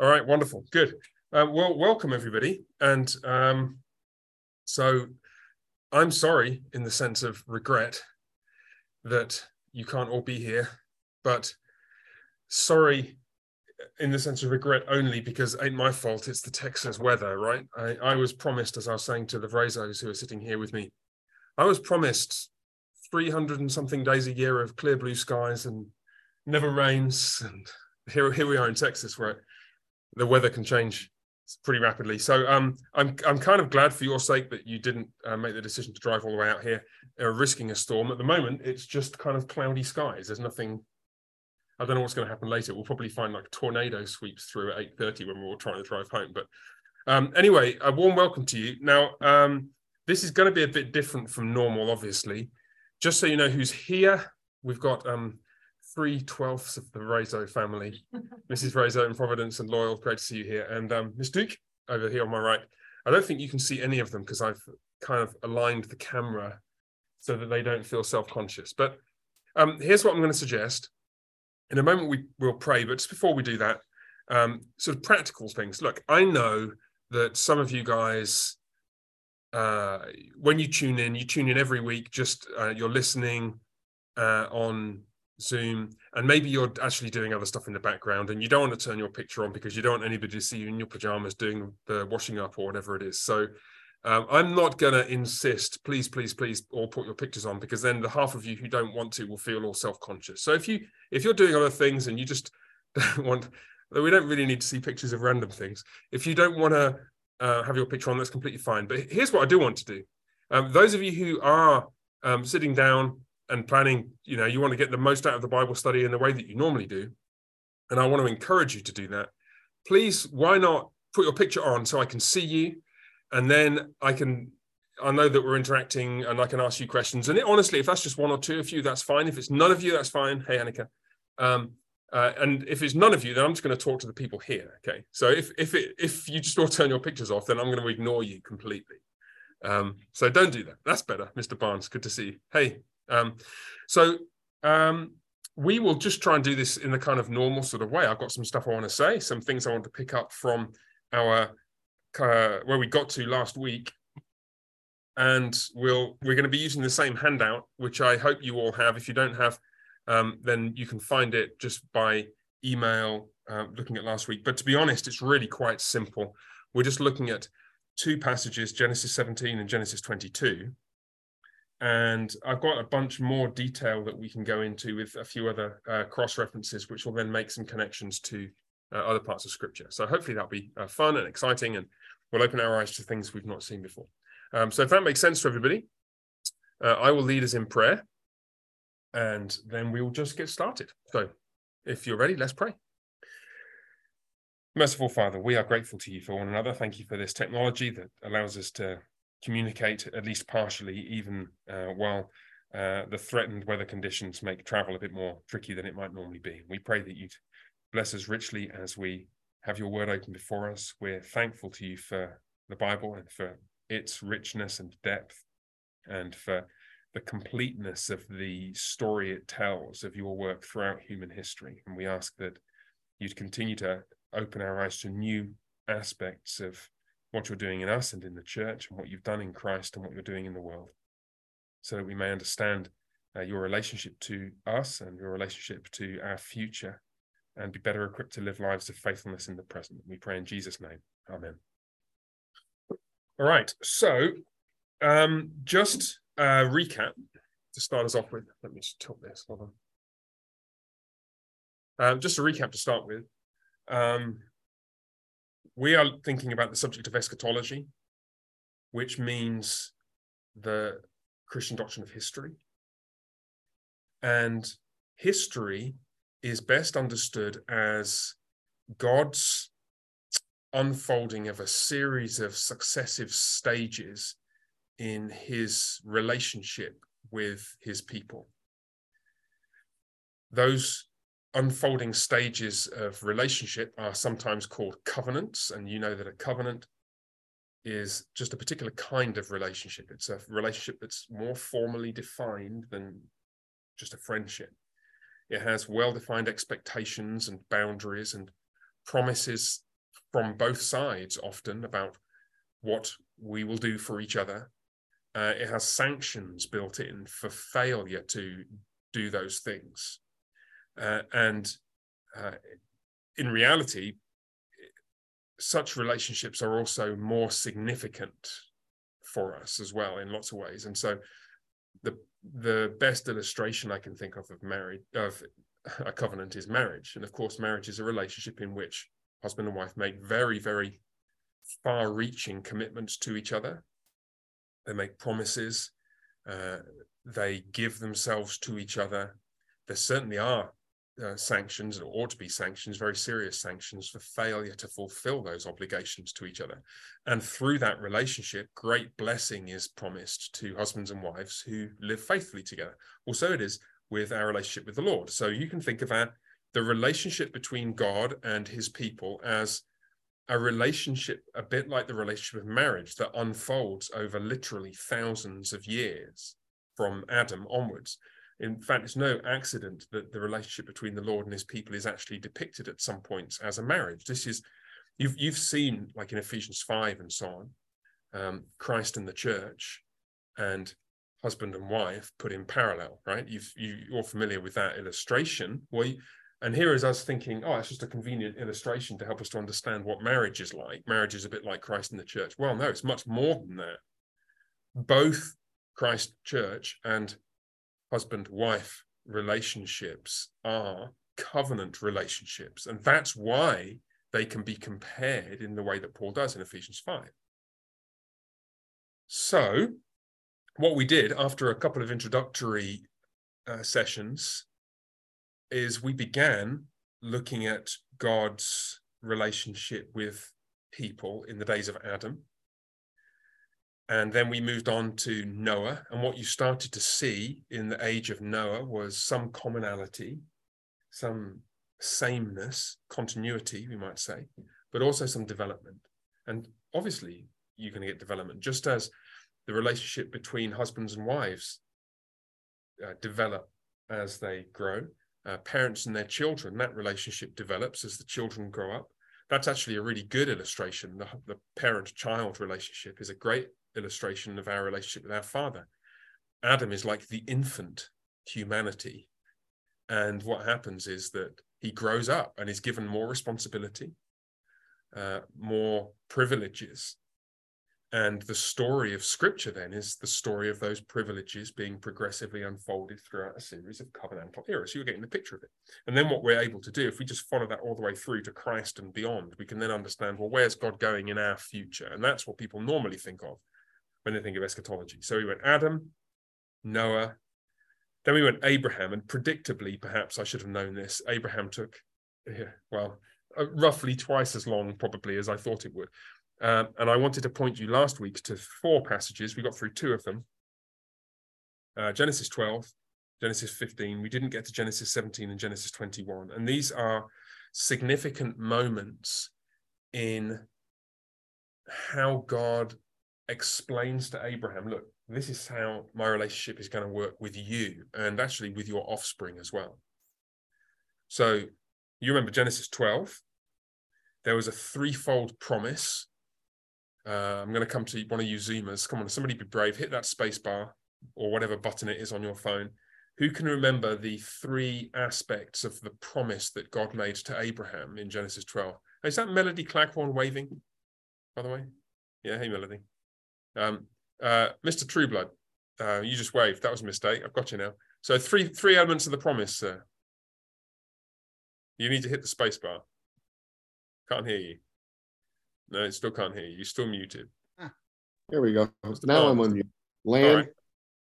All right, wonderful, good. Uh, well, welcome everybody. And um, so I'm sorry in the sense of regret that you can't all be here, but sorry in the sense of regret only because it ain't my fault. It's the Texas weather, right? I, I was promised, as I was saying to the Vrazos who are sitting here with me, I was promised 300 and something days a year of clear blue skies and never rains. And here, here we are in Texas where the weather can change pretty rapidly. So um, I'm I'm kind of glad for your sake that you didn't uh, make the decision to drive all the way out here, uh, risking a storm. At the moment, it's just kind of cloudy skies. There's nothing. I don't know what's going to happen later. We'll probably find like tornado sweeps through at 8:30 when we're all trying to drive home. But um, anyway, a warm welcome to you. Now, um, this is going to be a bit different from normal, obviously. Just so you know who's here, we've got um, three twelfths of the Razo family. Mrs. Razo in Providence and Loyal, great to see you here. And um, Miss Duke over here on my right. I don't think you can see any of them because I've kind of aligned the camera so that they don't feel self-conscious. But um, here's what I'm going to suggest. In a moment, we will pray, but just before we do that, um, sort of practical things. Look, I know that some of you guys, uh, when you tune in, you tune in every week, just uh, you're listening uh, on Zoom, and maybe you're actually doing other stuff in the background and you don't want to turn your picture on because you don't want anybody to see you in your pajamas doing the washing up or whatever it is. So um, I'm not going to insist, please, please, please, all put your pictures on because then the half of you who don't want to will feel all self-conscious. So if you if you're doing other things and you just don't want, we don't really need to see pictures of random things. If you don't want to uh, have your picture on, that's completely fine. But here's what I do want to do. Um, those of you who are um, sitting down and planning, you know, you want to get the most out of the Bible study in the way that you normally do. And I want to encourage you to do that. Please, why not put your picture on so I can see you? And then I can, I know that we're interacting and I can ask you questions. And it, honestly, if that's just one or two of you, that's fine. If it's none of you, that's fine. Hey, Annika. Um, uh, and if it's none of you, then I'm just going to talk to the people here. Okay. So if if it if you just all turn your pictures off, then I'm going to ignore you completely. Um, so don't do that. That's better, Mr. Barnes. Good to see you. Hey, um, so um, we will just try and do this in the kind of normal sort of way. I've got some stuff I want to say, some things I want to pick up from our uh, where we got to last week, and we'll we're going to be using the same handout, which I hope you all have. If you don't have, um, then you can find it just by email uh, looking at last week. But to be honest, it's really quite simple. We're just looking at two passages, Genesis 17 and Genesis 22 and I've got a bunch more detail that we can go into with a few other uh, cross references, which will then make some connections to uh, other parts of Scripture. So hopefully that'll be uh, fun and exciting, and we'll open our eyes to things we've not seen before. Um, so if that makes sense to everybody, uh, I will lead us in prayer, and then we will just get started. So if you're ready, let's pray. Merciful Father, we are grateful to you for one another. Thank you for this technology that allows us to communicate at least partially, even uh, while uh, the threatened weather conditions make travel a bit more tricky than it might normally be. We pray that you'd bless us richly as we have your word open before us. We're thankful to you for the Bible and for its richness and depth and for the completeness of the story it tells of your work throughout human history. And we ask that you'd continue to open our eyes to new aspects of what you're doing in us and in the church and what you've done in Christ and what you're doing in the world, so that we may understand uh, your relationship to us and your relationship to our future and be better equipped to live lives of faithfulness in the present. We pray in Jesus' name. Amen. All right. So, um, just a recap to start us off with. Let me just tilt this. Hold on. Um, just a recap to start with. Um, we are thinking about the subject of eschatology, which means the Christian doctrine of history. And history is best understood as God's unfolding of a series of successive stages in his relationship with his people. Those unfolding stages of relationship are sometimes called covenants. And you know that a covenant is just a particular kind of relationship. It's a relationship that's more formally defined than just a friendship. It has well defined expectations and boundaries and promises from both sides often about what we will do for each other. Uh, it has sanctions built in for failure to do those things. Uh, and uh, in reality, such relationships are also more significant for us as well in lots of ways. And so the the best illustration I can think of of marriage of a covenant is marriage. And of course, marriage is a relationship in which husband and wife make very, very far reaching commitments to each other. They make promises, uh, they give themselves to each other. There certainly are uh, sanctions, or ought to be sanctions, very serious sanctions for failure to fulfill those obligations to each other. And through that relationship, great blessing is promised to husbands and wives who live faithfully together. Also, it is with our relationship with the Lord. So you can think of our, the relationship between God and his people as a relationship a bit like the relationship of marriage that unfolds over literally thousands of years from Adam onwards. In fact, it's no accident that the relationship between the Lord and his people is actually depicted at some points as a marriage. This is, you've, you've seen, like in Ephesians 5 and so on, um, Christ and the church and husband and wife put in parallel, right? You've, you, you're familiar with that illustration. Well, you, and here is us thinking, oh, it's just a convenient illustration to help us to understand what marriage is like. Marriage is a bit like Christ and the church. Well, no, it's much more than that. Both Christ church and husband wife relationships are covenant relationships. And that's why they can be compared in the way that Paul does in Ephesians 5. So, what we did after a couple of introductory uh, sessions is we began looking at God's relationship with people in the days of Adam. And then we moved on to Noah. And what you started to see in the age of Noah was some commonality, some sameness, continuity, we might say, but also some development. And obviously, you're going to get development, just as the relationship between husbands and wives uh, develop as they grow uh, parents and their children, that relationship develops as the children grow up. That's actually a really good illustration. The, the parent child relationship is a great illustration of our relationship with our father. Adam is like the infant humanity. And what happens is that he grows up and is given more responsibility, uh, more privileges, and the story of scripture then is the story of those privileges being progressively unfolded throughout a series of covenantal eras. So you're getting the picture of it. And then what we're able to do, if we just follow that all the way through to Christ and beyond, we can then understand, well, where's God going in our future? And that's what people normally think of when they think of eschatology. So we went Adam, Noah, then we went Abraham, and predictably, perhaps I should have known this, Abraham took, well, uh, roughly twice as long probably as I thought it would. Um, and I wanted to point you last week to four passages. We got through two of them uh, Genesis 12, Genesis 15. We didn't get to Genesis 17 and Genesis 21. And these are significant moments in how God explains to Abraham look, this is how my relationship is going to work with you and actually with your offspring as well. So you remember Genesis 12, there was a threefold promise uh, I'm going to come to one of you Zoomers. Come on, somebody be brave. Hit that space bar or whatever button it is on your phone. Who can remember the three aspects of the promise that God made to Abraham in Genesis 12? Is that Melody Claghorn waving, by the way? Yeah, hey, Melody. Um, uh, Mr. Trueblood, uh, you just waved. That was a mistake. I've got you now. So three three elements of the promise, sir. You need to hit the space bar. Can't hear you. No, I still can't hear you. You're still muted. There we go. Now I'm on mute. Land, right.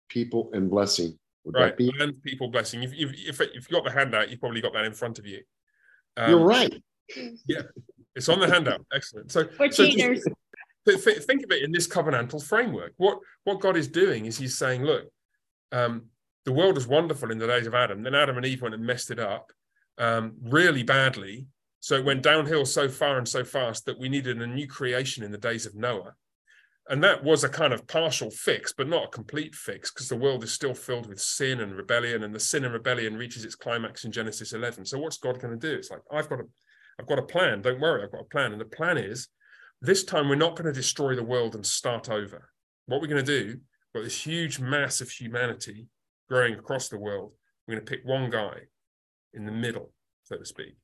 people, and blessing. Would right. Be- Land, people, blessing. If, if, if, if you've got the handout, you've probably got that in front of you. Um, You're right. Yeah, it's on the handout. Excellent. So, so just, think of it in this covenantal framework. What what God is doing is He's saying, look, um, the world was wonderful in the days of Adam. Then Adam and Eve went and messed it up um, really badly. So it went downhill so far and so fast that we needed a new creation in the days of Noah. And that was a kind of partial fix, but not a complete fix, because the world is still filled with sin and rebellion, and the sin and rebellion reaches its climax in Genesis 11. So what's God going to do? It's like I've got to, I've got a plan. Don't worry, I've got a plan. And the plan is this time we're not going to destroy the world and start over. What we're going to do, got this huge mass of humanity growing across the world. We're going to pick one guy in the middle, so to speak.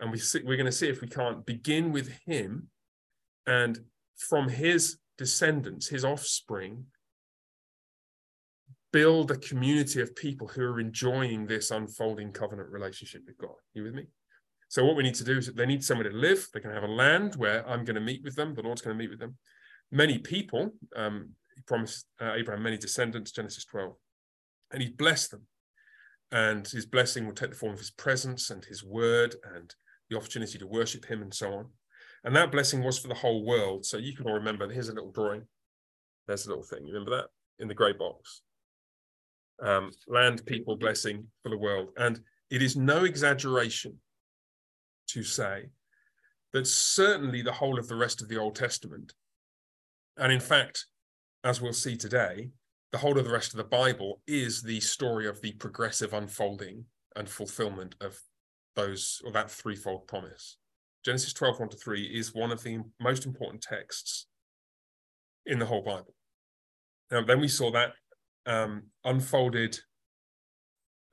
And we see, we're going to see if we can't begin with him and from his descendants, his offspring, build a community of people who are enjoying this unfolding covenant relationship with God. You with me? So what we need to do is they need somewhere to live. They can have a land where I'm going to meet with them. The Lord's going to meet with them. Many people. Um, he promised uh, Abraham many descendants. Genesis 12, and he blessed them. And his blessing will take the form of his presence and his word and the opportunity to worship him and so on. And that blessing was for the whole world. So you can all remember. Here's a little drawing. There's a little thing. You remember that in the grey box. Um, land, people, blessing for the world. And it is no exaggeration to say that certainly the whole of the rest of the Old Testament, and in fact, as we'll see today, the whole of the rest of the Bible is the story of the progressive unfolding and fulfillment of those or that threefold promise. Genesis 12, 1 to 3 is one of the most important texts in the whole Bible. Now, then we saw that um, unfolded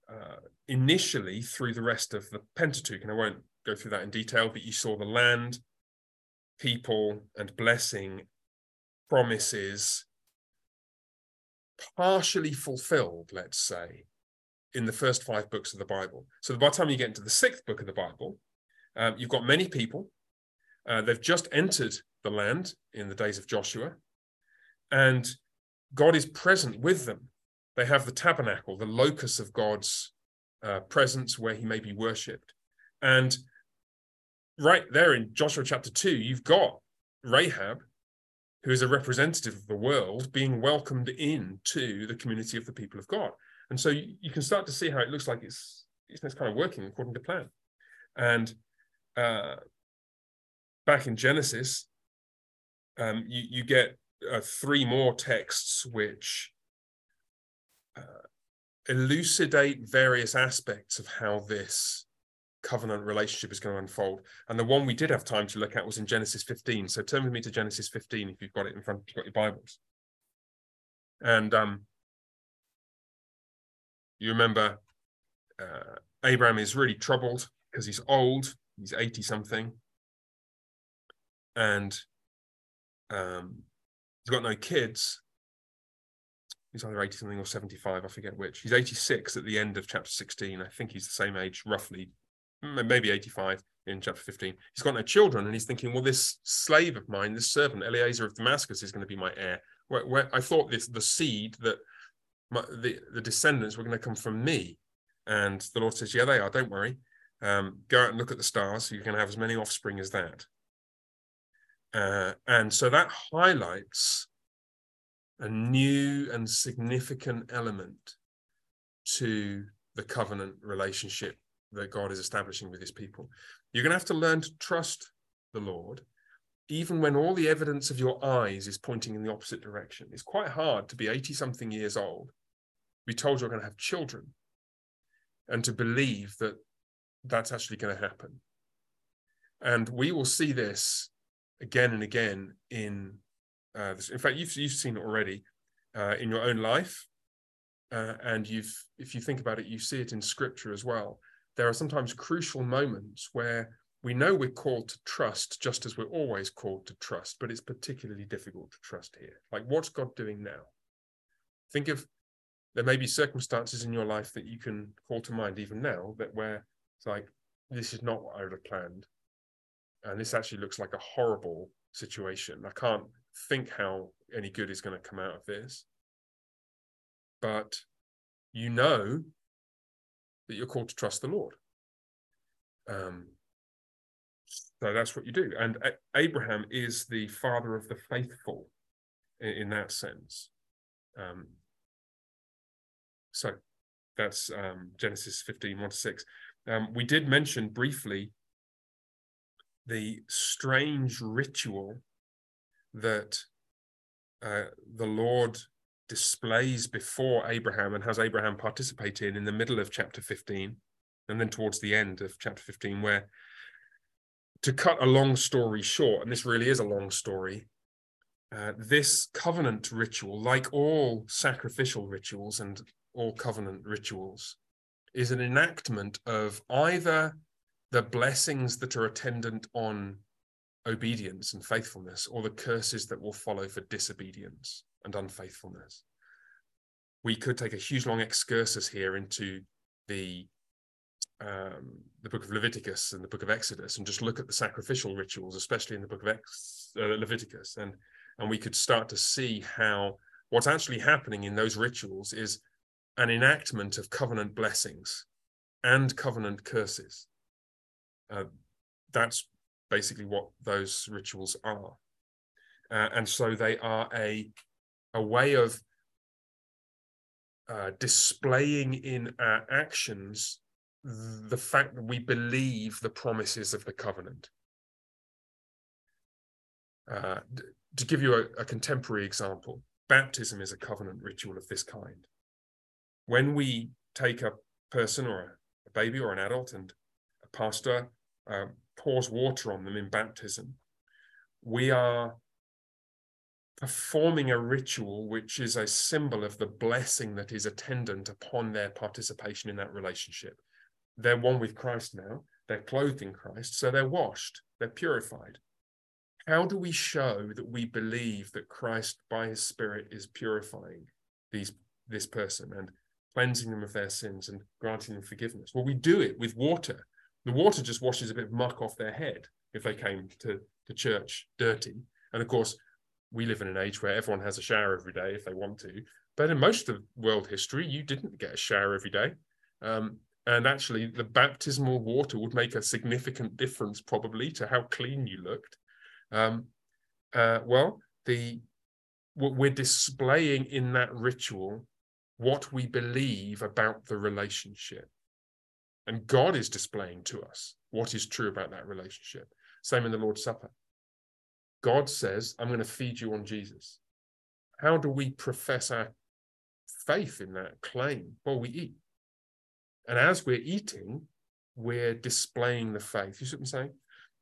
uh, initially through the rest of the Pentateuch, and I won't go through that in detail, but you saw the land, people, and blessing promises partially fulfilled, let's say, in the first five books of the Bible. So by the time you get into the sixth book of the Bible, um, you've got many people. Uh, they've just entered the land in the days of Joshua, and God is present with them. They have the tabernacle, the locus of God's uh, presence where he may be worshipped. And right there in Joshua chapter 2, you've got Rahab, who is a representative of the world, being welcomed in to the community of the people of God. And so you, you can start to see how it looks like it's, it's kind of working according to plan. And uh, back in Genesis, um, you, you get uh, three more texts which uh, elucidate various aspects of how this covenant relationship is going to unfold. And the one we did have time to look at was in Genesis 15. So turn with me to Genesis 15 if you've got it in front, of you've got your Bibles. And um, you remember uh, Abraham is really troubled because he's old, he's 80 something. And um, he's got no kids. He's either 80 something or 75, I forget which. He's 86 at the end of chapter 16. I think he's the same age, roughly maybe 85 in chapter 15. He's got no children, and he's thinking, well, this slave of mine, this servant, Eliezer of Damascus, is going to be my heir. Where, where I thought this the seed that my, the, the descendants were going to come from me. And the Lord says, yeah, they are, don't worry. Um, go out and look at the stars, you can have as many offspring as that. Uh, and so that highlights a new and significant element to the covenant relationship that God is establishing with his people. You're going to have to learn to trust the Lord, even when all the evidence of your eyes is pointing in the opposite direction. It's quite hard to be 80 something years old, be told you're going to have children, and to believe that that's actually going to happen. And we will see this again and again in, uh, this. in fact, you've, you've seen it already uh, in your own life. Uh, and you've, if you think about it, you see it in scripture as well there are sometimes crucial moments where we know we're called to trust just as we're always called to trust, but it's particularly difficult to trust here. Like, what's God doing now? Think of there may be circumstances in your life that you can call to mind even now that where it's like, this is not what I would have planned. And this actually looks like a horrible situation. I can't think how any good is going to come out of this. But you know that you're called to trust the Lord. Um, so that's what you do. And Abraham is the father of the faithful in, in that sense. Um, so that's um, Genesis 15, 1 to 6. Um, we did mention briefly the strange ritual that uh, the Lord displays before Abraham and has Abraham participate in in the middle of chapter 15 and then towards the end of chapter 15 where to cut a long story short, and this really is a long story, uh, this covenant ritual, like all sacrificial rituals and all covenant rituals, is an enactment of either the blessings that are attendant on obedience and faithfulness or the curses that will follow for disobedience and unfaithfulness. We could take a huge long excursus here into the um, the book of Leviticus and the book of Exodus and just look at the sacrificial rituals, especially in the book of Ex- uh, Leviticus, and and we could start to see how what's actually happening in those rituals is an enactment of covenant blessings and covenant curses. Uh, that's basically what those rituals are. Uh, and so they are a, a way of uh, displaying in our actions the fact that we believe the promises of the covenant. Uh, to give you a, a contemporary example, baptism is a covenant ritual of this kind. When we take a person or a baby or an adult and a pastor uh, pours water on them in baptism, we are performing a ritual which is a symbol of the blessing that is attendant upon their participation in that relationship. They're one with Christ now, they're clothed in Christ, so they're washed, they're purified. How do we show that we believe that Christ, by his Spirit, is purifying these, this person and cleansing them of their sins and granting them forgiveness? Well, we do it with water. The water just washes a bit of muck off their head if they came to, to church dirty. And of course, we live in an age where everyone has a shower every day if they want to. But in most of world history, you didn't get a shower every day. Um, and actually, the baptismal water would make a significant difference, probably, to how clean you looked. Um, uh, well, the we're displaying in that ritual what we believe about the relationship. And God is displaying to us what is true about that relationship. Same in the Lord's Supper. God says, I'm going to feed you on Jesus. How do we profess our faith in that claim? Well, we eat. And as we're eating, we're displaying the faith. You see what I'm saying?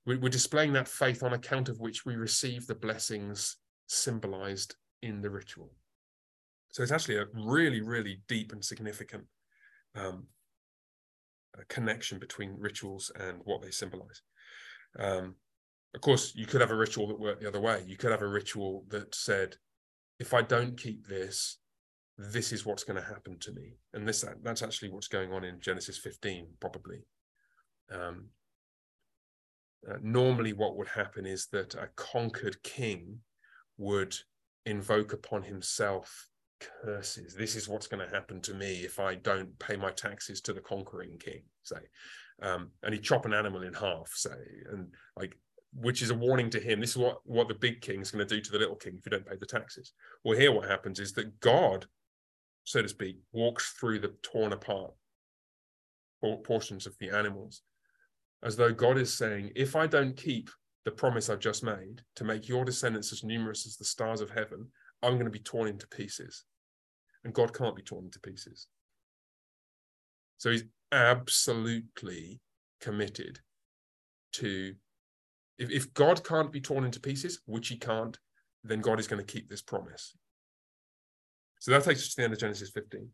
We're displaying that faith on account of which we receive the blessings symbolized in the ritual. So it's actually a really, really deep and significant um, connection between rituals and what they symbolize. Um, of course, you could have a ritual that worked the other way. You could have a ritual that said, if I don't keep this, this is what's going to happen to me. And this that's actually what's going on in Genesis 15, probably. Um, uh, normally, what would happen is that a conquered king would invoke upon himself curses. This is what's going to happen to me if I don't pay my taxes to the conquering king, say. Um, and he'd chop an animal in half, say, and like, which is a warning to him. This is what what the big king is going to do to the little king if you don't pay the taxes. Well, here what happens is that God, so to speak, walks through the torn apart portions of the animals as though God is saying, if I don't keep the promise I've just made to make your descendants as numerous as the stars of heaven, I'm going to be torn into pieces. And God can't be torn into pieces. So he's absolutely committed to, if, if God can't be torn into pieces, which he can't, then God is going to keep this promise. So that takes us to the end of Genesis 15.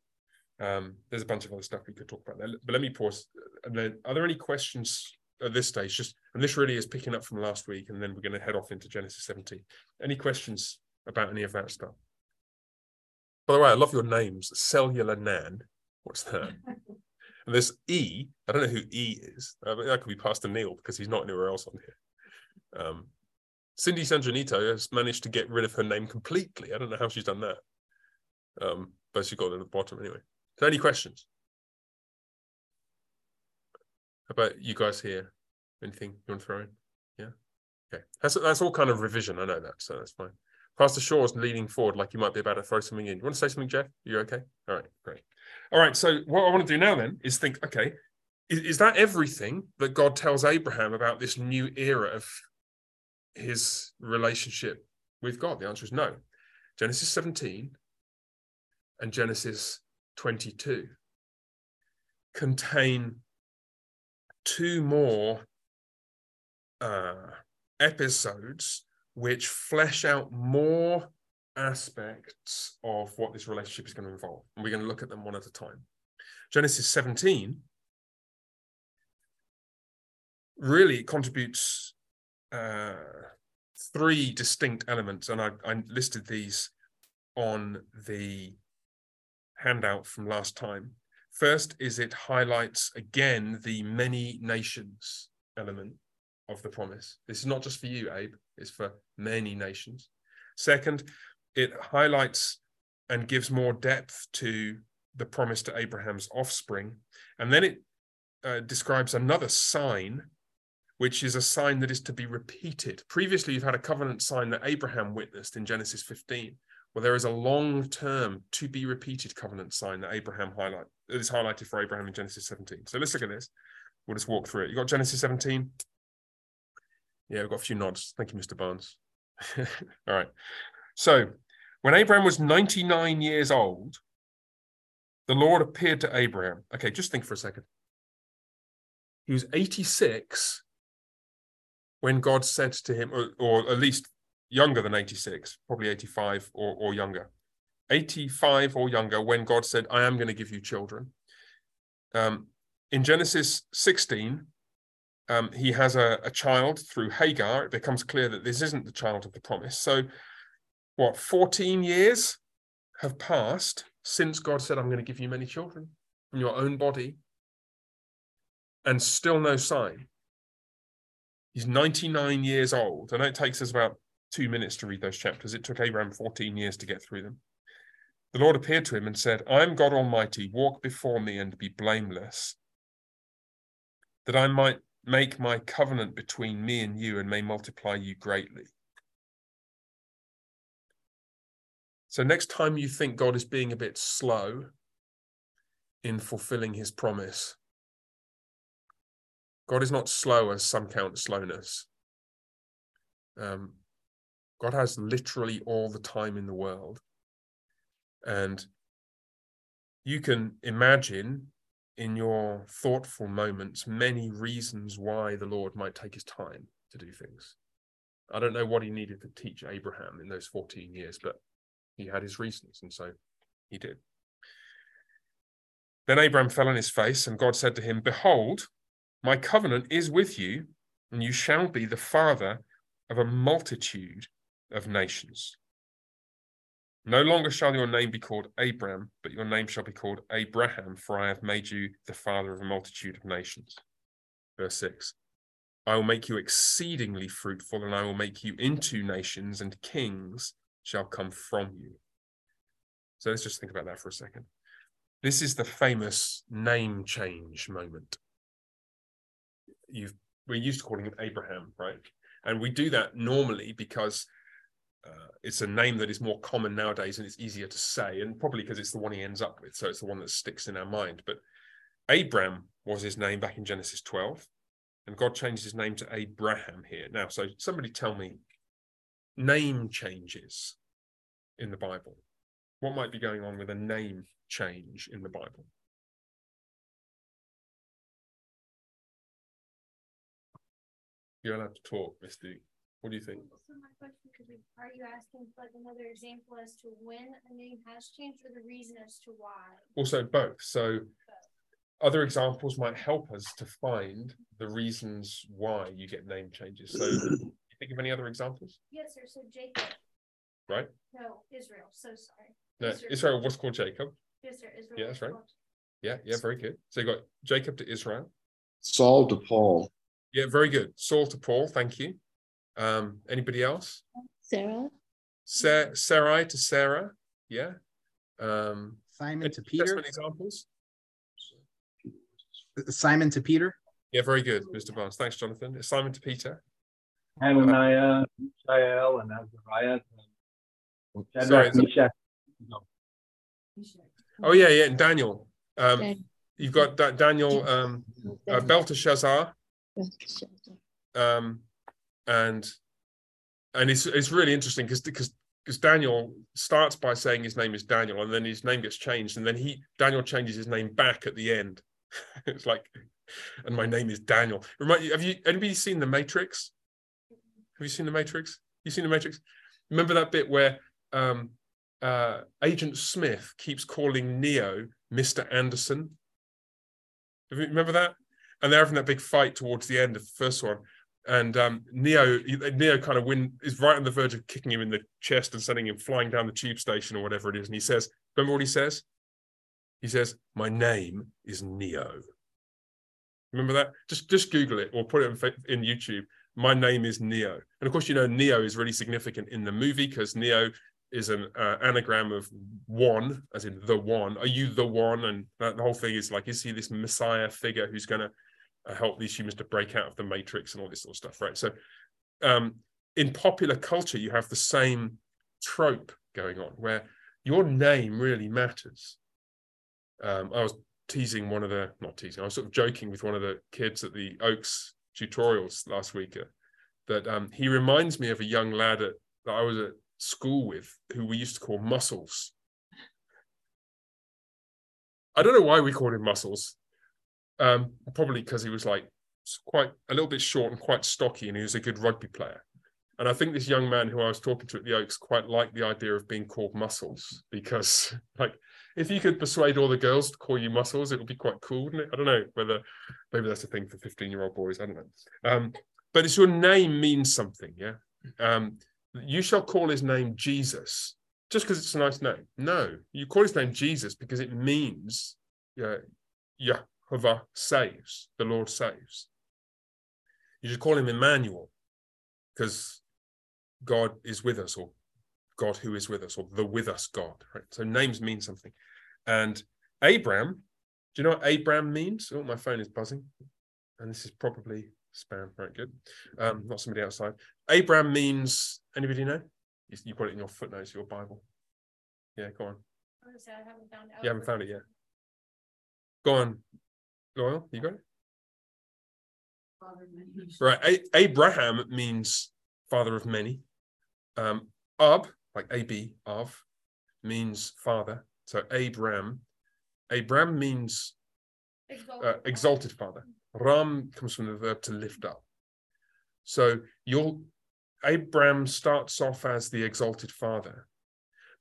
Um, there's a bunch of other stuff we could talk about there, but let me pause. And then, are there any questions at this stage? Just and this really is picking up from last week, and then we're going to head off into Genesis 17. Any questions about any of that stuff? By the way, I love your names. Cellular Nan. What's that? and there's E. I don't know who E is. I mean, that could be Pastor Neil because he's not anywhere else on here. Um, Cindy Sanjanito has managed to get rid of her name completely. I don't know how she's done that. Um, but she got it at the bottom anyway. So any questions? How about you guys here? Anything you want to throw in? Yeah. Okay. That's that's all kind of revision. I know that, so that's fine. Pastor Shaw's leaning forward like you might be about to throw something in. You want to say something, Jeff? You okay? All right, great. All right. So what I want to do now then is think, okay, is, is that everything that God tells Abraham about this new era of his relationship with God? The answer is no. Genesis 17 and Genesis 22 contain two more uh, episodes which flesh out more aspects of what this relationship is going to involve. And we're going to look at them one at a time. Genesis 17 really contributes uh, three distinct elements, and I, I listed these on the handout from last time. First is it highlights again the many nations element of the promise. This is not just for you, Abe, it's for many nations. Second, it highlights and gives more depth to the promise to Abraham's offspring. And then it uh, describes another sign, which is a sign that is to be repeated. Previously, you've had a covenant sign that Abraham witnessed in Genesis 15. Well, there is a long term to be repeated covenant sign that Abraham highlight is highlighted for Abraham in Genesis 17. So let's look at this. We'll just walk through it. You got Genesis 17? Yeah, we've got a few nods. Thank you, Mr. Barnes. All right. So when Abraham was 99 years old, the Lord appeared to Abraham. Okay, just think for a second. He was 86 when God said to him, or, or at least younger than 86, probably 85 or, or younger. 85 or younger when God said, I am going to give you children. Um, in Genesis 16, um, he has a, a child through Hagar. It becomes clear that this isn't the child of the promise. So, what, 14 years have passed since God said, I'm going to give you many children from your own body, and still no sign. He's 99 years old. I know it takes us about two minutes to read those chapters. It took Abraham 14 years to get through them. The Lord appeared to him and said, I am God Almighty, walk before me and be blameless, that I might make my covenant between me and you and may multiply you greatly. So, next time you think God is being a bit slow in fulfilling his promise, God is not slow as some count slowness. Um, God has literally all the time in the world. And you can imagine in your thoughtful moments many reasons why the Lord might take his time to do things. I don't know what he needed to teach Abraham in those 14 years, but he had his reasons, and so he did. Then Abraham fell on his face, and God said to him, Behold, my covenant is with you, and you shall be the father of a multitude of nations. No longer shall your name be called Abram, but your name shall be called Abraham, for I have made you the father of a multitude of nations. Verse 6 I will make you exceedingly fruitful, and I will make you into nations, and kings shall come from you. So let's just think about that for a second. This is the famous name change moment. You've, we're used to calling him Abraham, right? And we do that normally because uh, it's a name that is more common nowadays and it's easier to say, and probably because it's the one he ends up with, so it's the one that sticks in our mind. But Abram was his name back in Genesis 12, and God changed his name to Abraham here. Now, so somebody tell me name changes in the Bible. What might be going on with a name change in the Bible? You're allowed to talk, Misty. What do you think? So my question could be, are you asking for like another example as to when a name has changed or the reason as to why? Also both. So other examples might help us to find the reasons why you get name changes. So you think of any other examples? Yes, sir. So Jacob. Right? No, Israel. So sorry. No, Israel, Israel was called Jacob. Yes, sir. Israel. Yeah, that's right. Yeah, yeah, very good. So you got Jacob to Israel. Saul to Paul. Yeah, very good. Saul to Paul, thank you. Um, anybody else? Sarah. Sa- Sarai to Sarah. Yeah. Um, Simon to Peter. Examples. Simon to Peter. Yeah, very good, Mr. Barnes. Thanks, Jonathan. Simon to Peter. Hananiah, Mishael, and Azariah. Sorry, Meshach. Oh yeah, yeah, and Daniel. Um, you've got da- Daniel um, uh, Belteshazzar. Um, and and it's it's really interesting because because because Daniel starts by saying his name is Daniel, and then his name gets changed, and then he Daniel changes his name back at the end. it's like and my name is Daniel. Remind you, have you anybody seen The Matrix? Have you seen The Matrix? You seen The Matrix? Remember that bit where um, uh, Agent Smith keeps calling Neo Mr. Anderson? Remember that? And they're having that big fight towards the end of the first one. And um, Neo, Neo kind of win is right on the verge of kicking him in the chest and sending him flying down the tube station or whatever it is. And he says, "Remember what he says? He says, "My name is Neo." Remember that? Just just Google it or put it in, in YouTube. My name is Neo, and of course, you know Neo is really significant in the movie because Neo is an uh, anagram of one, as in the one. Are you the one? And that, the whole thing is like, is he this messiah figure who's going to help these humans to break out of the matrix and all this sort of stuff, right? So, um, in popular culture, you have the same trope going on where your name really matters. Um, I was teasing one of the, not teasing, I was sort of joking with one of the kids at the Oaks tutorials last week uh, that um, he reminds me of a young lad at, that I was at school with who we used to call Muscles. I don't know why we called him Muscles. Um, probably because he was like quite a little bit short and quite stocky, and he was a good rugby player. And I think this young man who I was talking to at the Oaks quite liked the idea of being called Muscles because, like, if you could persuade all the girls to call you Muscles, it would be quite cool, wouldn't it? I don't know whether maybe that's a thing for 15 year old boys. I don't know. Um, but it's your name means something, yeah. Um, you shall call his name Jesus just because it's a nice name. No, you call his name Jesus because it means yeah, yeah, Jehovah saves, the Lord saves. You should call him Emmanuel because God is with us, or God who is with us, or the with us God. Right? So names mean something. And Abram, do you know what Abram means? Oh, my phone is buzzing. And this is probably spam. Right, good. Um, not somebody outside. Abram means anybody know? You, you got it in your footnotes, your Bible. Yeah, go on. Honestly, I haven't found out. You haven't found it yet. Go on, Loyal. You got it. Right. A- Abraham means father of many. Um, Ab, like AB, of, means father. So Abram. Abram means uh, exalted father. Ram comes from the verb to lift up. So you'll Abraham starts off as the exalted father.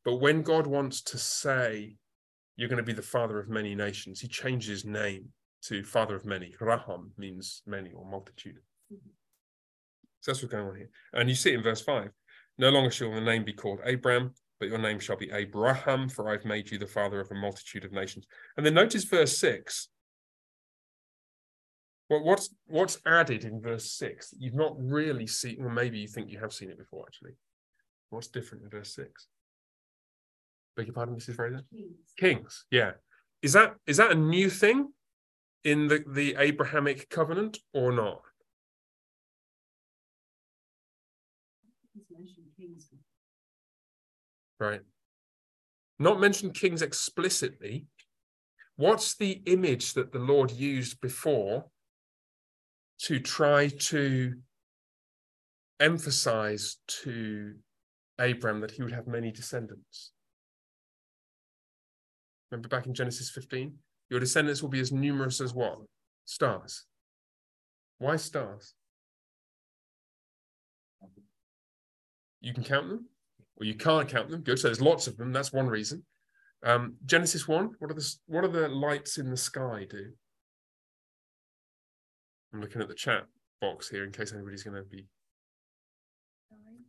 But when God wants to say, you're going to be the father of many nations, he changes his name to father of many. Raham means many or multitude. So that's what's going on here. And you see it in verse 5. No longer shall the name be called Abram, but your name shall be Abraham, for I've made you the father of a multitude of nations. And then notice verse 6 well, what's what's added in verse six that you've not really seen, or maybe you think you have seen it before actually. What's different in verse six? Beg your pardon, Mrs. Fraser? Kings. Kings, yeah. Is that is that a new thing in the, the Abrahamic covenant or not? Right. Not mentioned kings explicitly. What's the image that the Lord used before to try to emphasize to Abram that he would have many descendants. Remember back in Genesis 15? Your descendants will be as numerous as what? Stars. Why stars? You can count them, or you can't count them. Good. So there's lots of them. That's one reason. Um, Genesis 1, what are the what are the lights in the sky do? I'm looking at the chat box here in case anybody's going to be.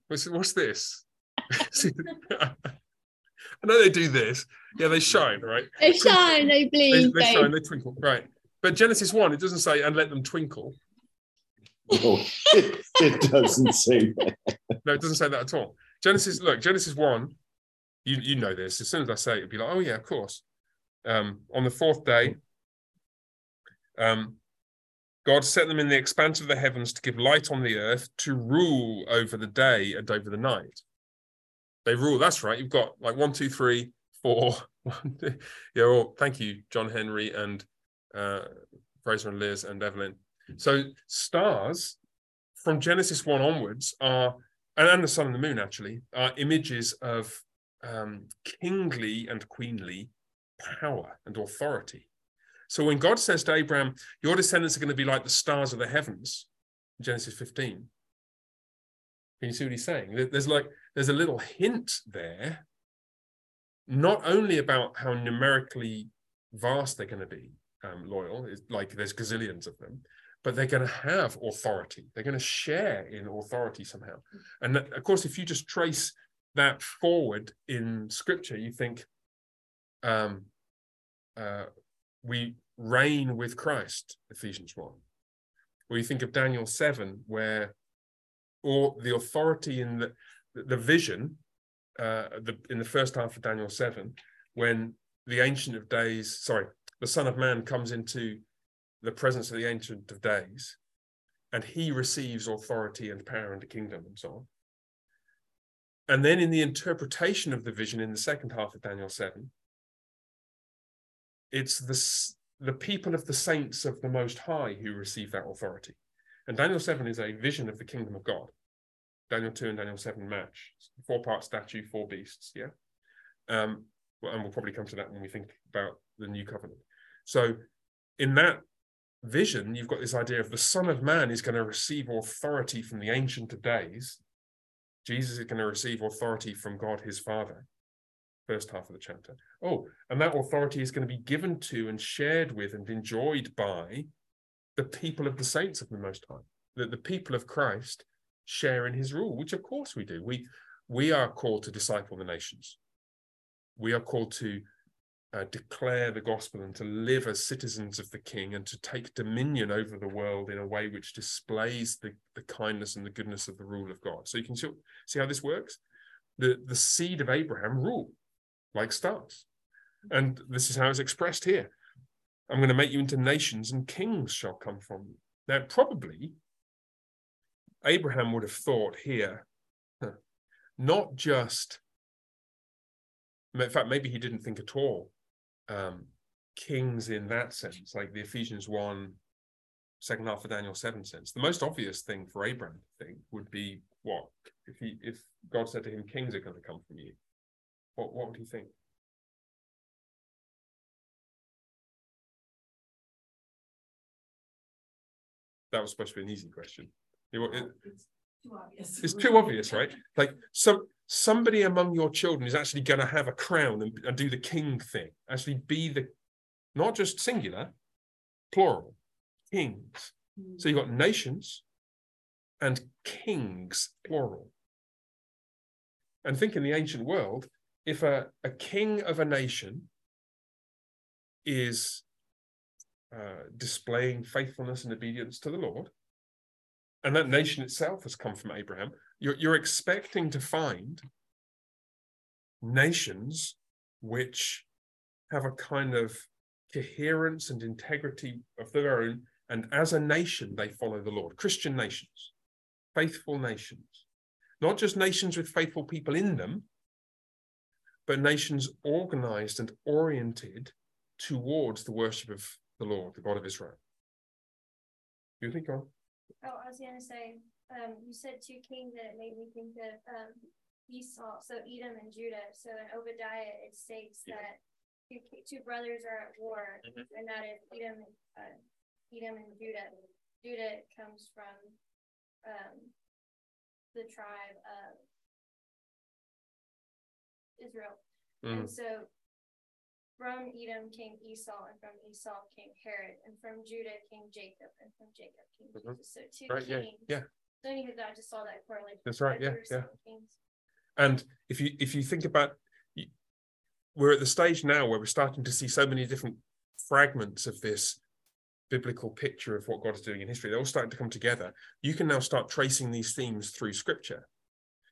What's, what's this? I know they do this. Yeah, they shine, right? They shine, they bleed. They, they shine, they twinkle, right? But Genesis 1, it doesn't say, and let them twinkle. No, it, it doesn't say that. No, it doesn't say that at all. Genesis, look, Genesis 1, you, you know this. As soon as I say it, it'd be like, oh, yeah, of course. Um, on the fourth day, um, God set them in the expanse of the heavens to give light on the earth, to rule over the day and over the night. They rule. That's right. You've got like one, two, three, four. yeah. Well, thank you, John Henry and uh, Fraser and Liz and Evelyn. So stars from Genesis one onwards are, and, and the sun and the moon actually are images of um, kingly and queenly power and authority. So when God says to Abraham, Your descendants are going to be like the stars of the heavens, Genesis 15. Can you see what he's saying? There's like there's a little hint there, not only about how numerically vast they're going to be, um, loyal, like there's gazillions of them, but they're going to have authority. They're going to share in authority somehow. And that, of course, if you just trace that forward in scripture, you think um, uh, we reign with Christ, Ephesians 1. Or you think of Daniel 7, where all the authority in the, the vision uh, the, in the first half of Daniel 7, when the Ancient of Days, sorry, the Son of Man comes into the presence of the Ancient of Days, and he receives authority and power and a kingdom and so on. And then in the interpretation of the vision in the second half of Daniel 7, it's the, the people of the saints of the Most High who receive that authority. And Daniel 7 is a vision of the kingdom of God. Daniel 2 and Daniel 7 match. Four part statue, four beasts, yeah? Um, and we'll probably come to that when we think about the new covenant. So in that vision, you've got this idea of the Son of Man is going to receive authority from the Ancient of Days. Jesus is going to receive authority from God his Father. First half of the chapter. Oh, and that authority is going to be given to and shared with and enjoyed by the people of the saints of the Most High. That the people of Christ share in his rule, which of course we do. We we are called to disciple the nations. We are called to uh, declare the gospel and to live as citizens of the king and to take dominion over the world in a way which displays the, the kindness and the goodness of the rule of God. So you can see, see how this works. The, the seed of Abraham rule like stars. And this is how it's expressed here. I'm going to make you into nations and kings shall come from you. Now, probably Abraham would have thought here, not just, in fact, maybe he didn't think at all um, kings in that sense, like the Ephesians 1, second half of Daniel 7 sense. The most obvious thing for Abraham to think would be what? If he if God said to him, Kings are going to come from you, what what would he think? That was supposed to be an easy question. It, it, it's too obvious. It's too obvious, right? Like some somebody among your children is actually going to have a crown and, and do the king thing, actually be the, not just singular, plural, kings. Mm. So you've got nations and kings, plural. And think in the ancient world, if a, a king of a nation is uh, displaying faithfulness and obedience to the Lord, and that nation itself has come from Abraham, you're, you're expecting to find nations which have a kind of coherence and integrity of their own. And as a nation, they follow the Lord. Christian nations, faithful nations, not just nations with faithful people in them, but nations organized and oriented towards the worship of the Lord, the God of Israel. Do you think, on? Oh, I was going to say, um, you said two kings, that it made me think of um, Esau, so Edom and Judah. So in Obadiah, it states yeah. that two, two, brothers are at war, mm-hmm. and that is Edom, uh, Edom and Judah. Judah comes from um, the tribe of Israel, mm. and so from Edom came Esau, and from Esau came Herod, and from Judah came Jacob, and from Jacob came mm-hmm. Jesus. So two right, kings. Yeah, yeah. So anywho, I just saw that correlation. That's right. Yeah, yeah. And if you if you think about, we're at the stage now where we're starting to see so many different fragments of this biblical picture of what God is doing in history. They're all starting to come together. You can now start tracing these themes through Scripture.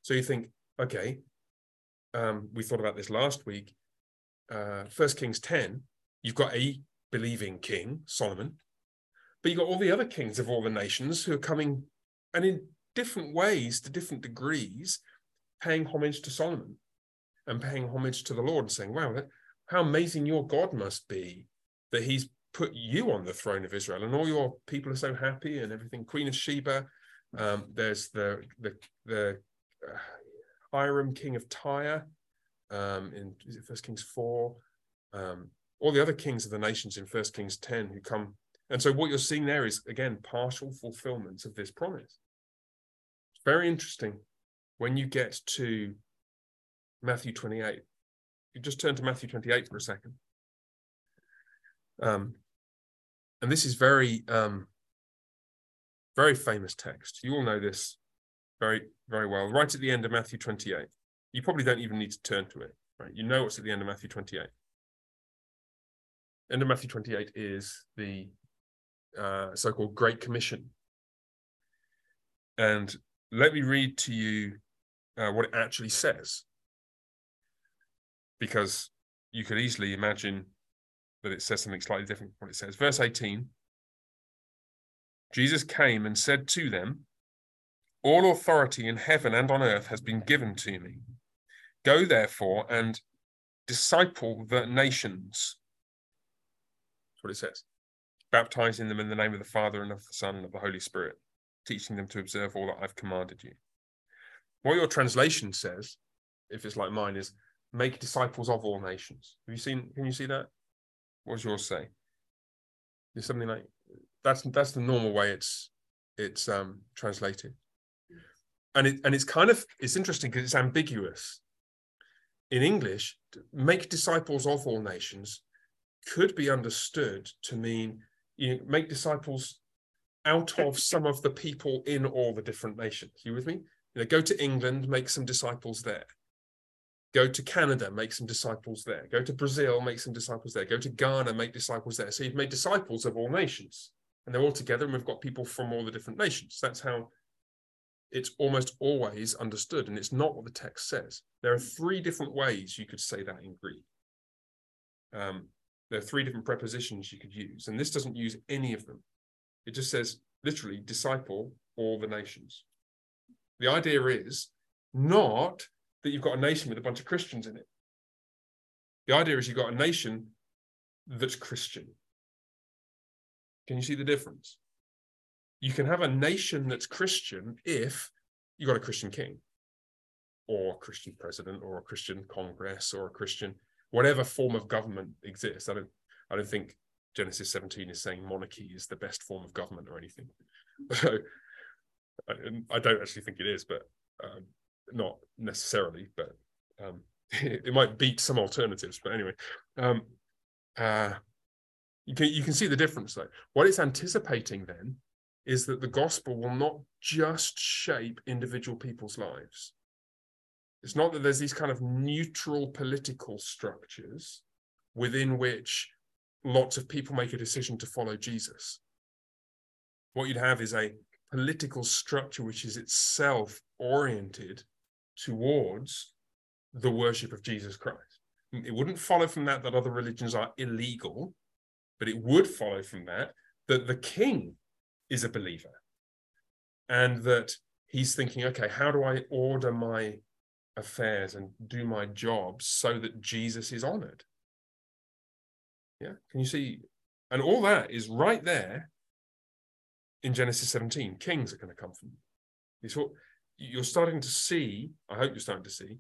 So you think, okay, um, we thought about this last week. Uh, First Kings ten, you've got a believing king, Solomon, but you've got all the other kings of all the nations who are coming and in different ways, to different degrees, paying homage to Solomon and paying homage to the Lord and saying, wow, that, how amazing your God must be that he's put you on the throne of Israel and all your people are so happy and everything. Queen of Sheba, um, there's the the the uh, Hiram, king of Tyre, um, in First Kings four. Um, all the other kings of the nations in First Kings 10 who come. And so what you're seeing there is, again, partial fulfillment of this promise. It's very interesting when you get to Matthew 28. You just turn to Matthew 28 for a second. Um, and this is very, um, very famous text. You all know this very, very well. Right at the end of Matthew 28. You probably don't even need to turn to it, right? You know what's at the end of Matthew 28 end of Matthew 28 is the uh, so called Great Commission. And let me read to you uh, what it actually says. Because you could easily imagine that it says something slightly different from what it says. Verse 18 Jesus came and said to them, All authority in heaven and on earth has been given to me. Go therefore and disciple the nations That's what it says. Baptizing them in the name of the Father and of the Son and of the Holy Spirit, teaching them to observe all that I've commanded you. What your translation says, if it's like mine, is make disciples of all nations. Have you seen? Can you see that? What does yours say? Is something like that's that's the normal way it's it's um translated. And it and it's kind of it's interesting because it's ambiguous. In English, make disciples of all nations could be understood to mean you know, make disciples out of some of the people in all the different nations. You with me? You know, go to England, make some disciples there. Go to Canada, make some disciples there. Go to Brazil, make some disciples there. Go to Ghana, make disciples there. So you've made disciples of all nations, and they're all together, and we've got people from all the different nations. That's how it's almost always understood, and it's not what the text says. There are three different ways you could say that in Greek. Um, there are three different prepositions you could use, and this doesn't use any of them. It just says literally disciple all the nations. The idea is not that you've got a nation with a bunch of Christians in it. The idea is you've got a nation that's Christian. Can you see the difference? You can have a nation that's Christian if you've got a Christian king or a Christian president or a Christian congress or a Christian whatever form of government exists. I don't I don't think Genesis 17 is saying monarchy is the best form of government or anything. So I, don't actually think it is, but um, not necessarily. But um, it, it, might beat some alternatives. But anyway, um, uh, you can you can see the difference though. What it's anticipating then is that the gospel will not just shape individual people's lives, it's not that there's these kind of neutral political structures within which lots of people make a decision to follow Jesus. What you'd have is a political structure which is itself oriented towards the worship of Jesus Christ. It wouldn't follow from that that other religions are illegal, but it would follow from that that the king is a believer and that he's thinking, okay, how do I order my affairs and do my job so that Jesus is honored. Yeah, can you see? And all that is right there in Genesis 17. Kings are going to come from you. You're starting to see, I hope you're starting to see,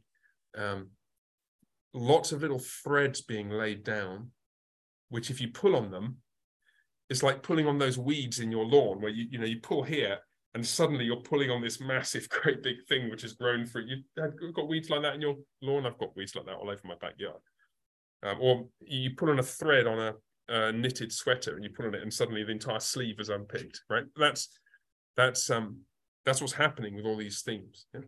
um, lots of little threads being laid down, which if you pull on them, it's like pulling on those weeds in your lawn where you, you know, you pull here and suddenly you're pulling on this massive, great big thing which has grown through. You've got weeds like that in your lawn. I've got weeds like that all over my backyard. Um, or you pull on a thread on a, a, knitted sweater and you pull on it, and suddenly the entire sleeve is unpicked. Right? That's that's um that's what's happening with all these themes. Yeah?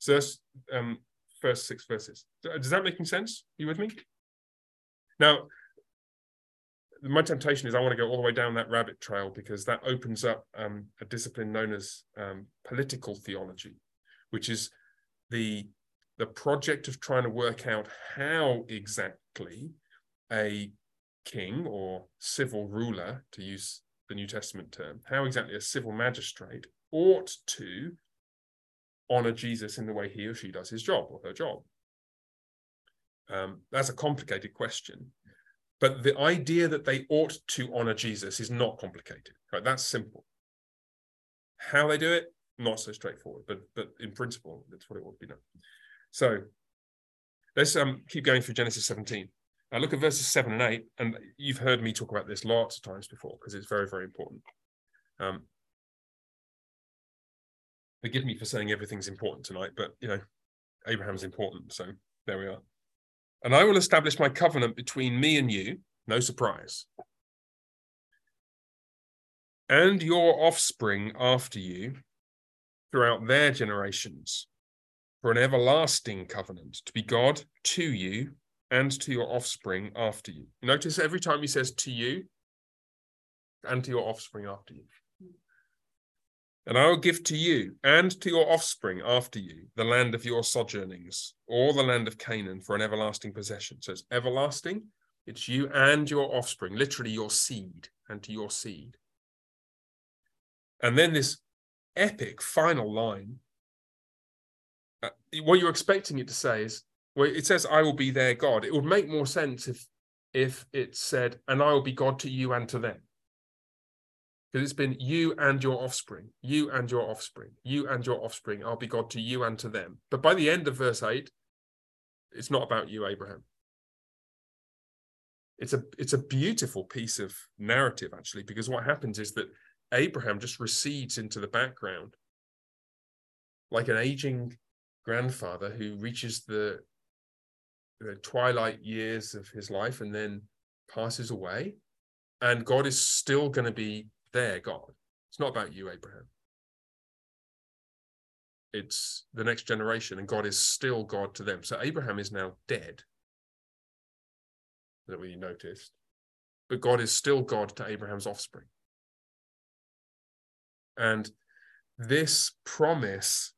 So that's um first six verses. Does that make any sense? Are you with me? Now, my temptation is I want to go all the way down that rabbit trail because that opens up um, a discipline known as um, political theology, which is the the project of trying to work out how exactly a king or civil ruler, to use the New Testament term, how exactly a civil magistrate ought to honor Jesus in the way he or she does his job or her job. Um, that's a complicated question. But the idea that they ought to honor Jesus is not complicated, right? That's simple. How they do it, not so straightforward, but but in principle, that's what it ought to be done. So let's um keep going through Genesis 17. Now look at verses seven and eight, and you've heard me talk about this lots of times before because it's very, very important. Um, forgive me for saying everything's important tonight, but you know, Abraham's important, so there we are. And I will establish my covenant between me and you, no surprise, and your offspring after you throughout their generations for an everlasting covenant to be God to you and to your offspring after you. Notice every time he says to you and to your offspring after you. And I will give to you and to your offspring after you the land of your sojournings, or the land of Canaan for an everlasting possession. So it's everlasting, it's you and your offspring, literally your seed, and to your seed. And then this epic final line. Uh, what you're expecting it to say is, well, it says, I will be their God. It would make more sense if if it said, and I will be God to you and to them because it's been you and your offspring, you and your offspring, you and your offspring. I'll be God to you and to them. But by the end of verse 8, it's not about you, Abraham. It's a it's a beautiful piece of narrative, actually, because what happens is that Abraham just recedes into the background like an aging grandfather who reaches the, the twilight years of his life and then passes away. And God is still going to be their God. It's not about you, Abraham. It's the next generation, and God is still God to them. So Abraham is now dead. That we noticed. But God is still God to Abraham's offspring. And this promise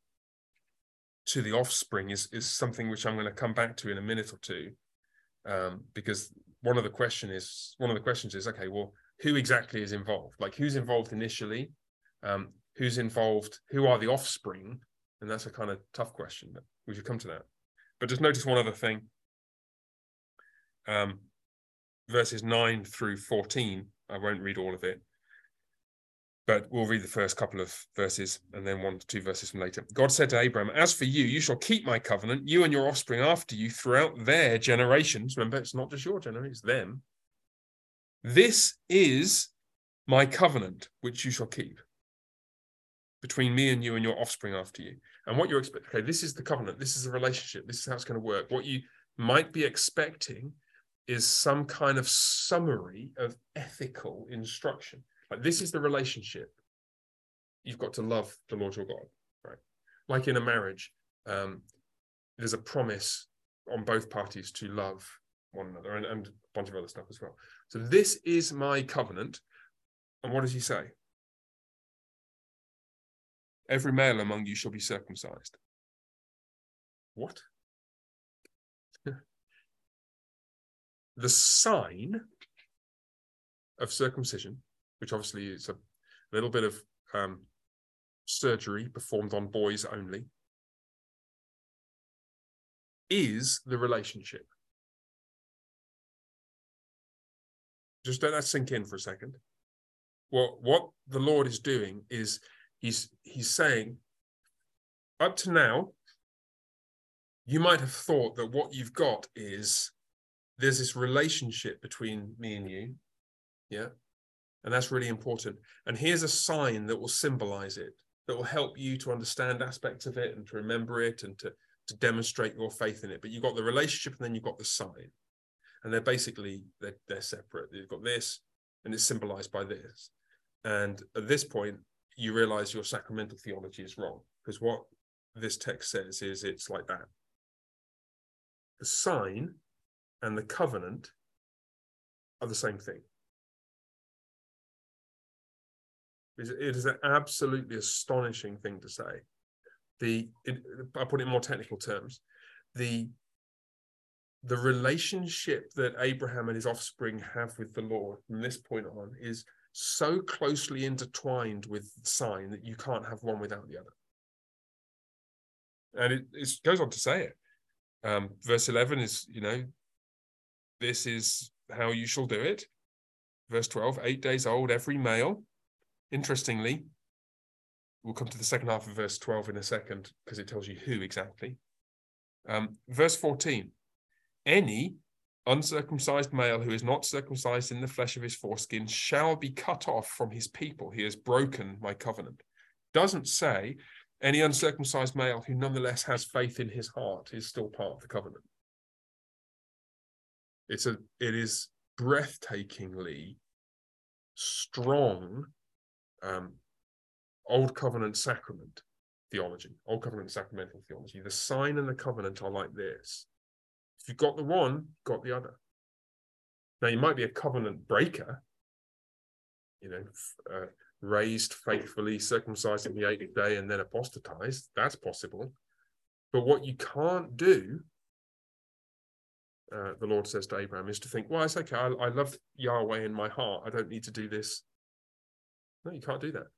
to the offspring is, is something which I'm going to come back to in a minute or two. Um, because one of the question is one of the questions is okay, well, who exactly is involved like who's involved initially um, who's involved who are the offspring and that's a kind of tough question but we should come to that but just notice one other thing um, verses 9 through 14 i won't read all of it but we'll read the first couple of verses and then one to two verses from later. God said to Abraham, As for you, you shall keep my covenant, you and your offspring after you throughout their generations. Remember, it's not just your generation, it's them. This is my covenant, which you shall keep between me and you and your offspring after you. And what you're expecting, okay, this is the covenant, this is the relationship, this is how it's going to work. What you might be expecting is some kind of summary of ethical instruction. Like, this is the relationship. You've got to love the Lord your God, right? Like in a marriage, um, there's a promise on both parties to love one another and, and a bunch of other stuff as well. So this is my covenant. And what does he say? Every male among you shall be circumcised. What? the sign of circumcision, which obviously is a little bit of um, surgery performed on boys only, is the relationship. Just let that sink in for a second. What what the Lord is doing is he's he's saying, up to now, you might have thought that what you've got is there's this relationship between me and you. Yeah. And that's really important. And here's a sign that will symbolize it, that will help you to understand aspects of it and to remember it and to, to demonstrate your faith in it. But you've got the relationship and then you've got the sign and they're basically they're, they're separate. You've got this and it's symbolized by this. And at this point you realize your sacramental theology is wrong because what this text says is it's like that. The sign and the covenant are the same thing. It is an absolutely astonishing thing to say. The it, i put it in more technical terms. The the relationship that Abraham and his offspring have with the Lord from this point on is so closely intertwined with the sign that you can't have one without the other. And it, it goes on to say it. Um, verse 11 is, you know, this is how you shall do it. Verse 12, eight days old, every male. Interestingly, we'll come to the second half of verse 12 in a second because it tells you who exactly. Um, verse 14, any uncircumcised male who is not circumcised in the flesh of his foreskin shall be cut off from his people. He has broken my covenant. Doesn't say any uncircumcised male who nonetheless has faith in his heart is still part of the covenant. It's a it is breathtakingly strong um, old covenant sacrament theology, old covenant sacramental theology. The sign and the covenant are like this. You've got the one, got the other. Now you might be a covenant breaker, you know, uh, raised faithfully, circumcised in the eighth day, and then apostatized. That's possible. But what you can't do, uh, the Lord says to Abraham, is to think, well, it's okay. I, I love Yahweh in my heart. I don't need to do this. No, you can't do that.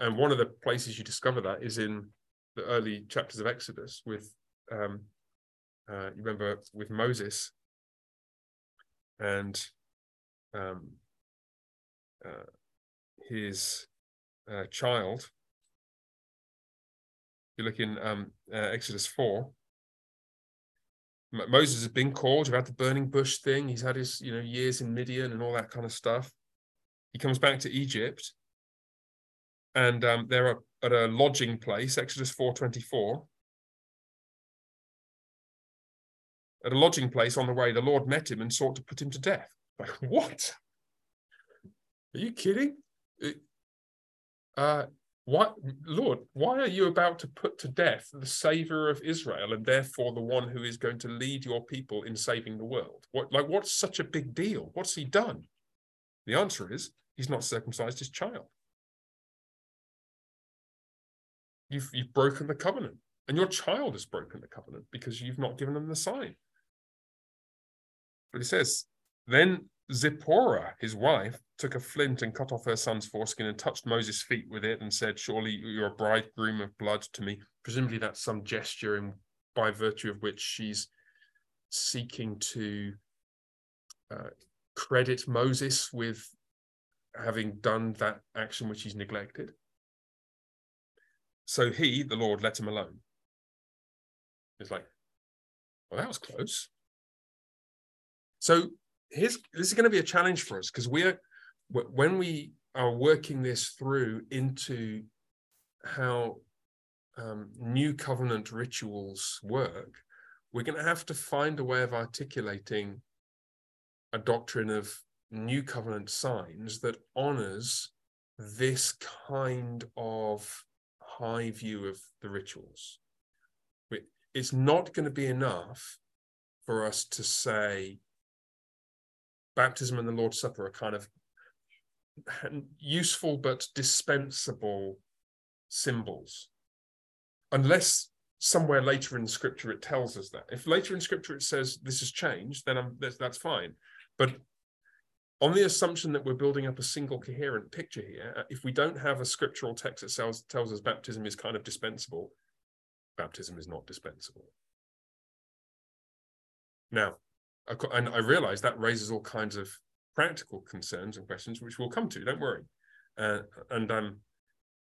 And one of the places you discover that is in the early chapters of Exodus with, um, uh, you remember, with Moses and um, uh, his uh, child. You look in um, uh, Exodus 4. M- Moses has been called. Had the burning bush thing. He's had his, you know, years in Midian and all that kind of stuff. He comes back to Egypt, and um, they're at a lodging place. Exodus 4:24. At a lodging place on the way, the Lord met him and sought to put him to death. Like what? Are you kidding? uh, what, Lord, why are you about to put to death the savior of Israel and therefore the one who is going to lead your people in saving the world? What, like, what's such a big deal? What's he done? The answer is he's not circumcised his child. You've, you've broken the covenant, and your child has broken the covenant because you've not given them the sign. But he says, then Zipporah, his wife, took a flint and cut off her son's foreskin and touched Moses' feet with it and said, Surely you're a bridegroom of blood to me. Presumably, that's some gesture in, by virtue of which she's seeking to uh, credit Moses with having done that action which he's neglected. So he, the Lord, let him alone. It's like, well, that was close. So here's this is going to be a challenge for us because we're when we are working this through into how um, new covenant rituals work, we're going to have to find a way of articulating a doctrine of new covenant signs that honors this kind of high view of the rituals. It's not going to be enough for us to say baptism and the Lord's Supper are kind of useful but dispensable symbols. Unless somewhere later in scripture it tells us that. If later in scripture it says this has changed then that's, that's fine. But on the assumption that we're building up a single coherent picture here uh, if we don't have a scriptural text that tells, tells us baptism is kind of dispensable baptism is not dispensable. Now and i realize that raises all kinds of practical concerns and questions, which we'll come to. Don't worry, uh, and um,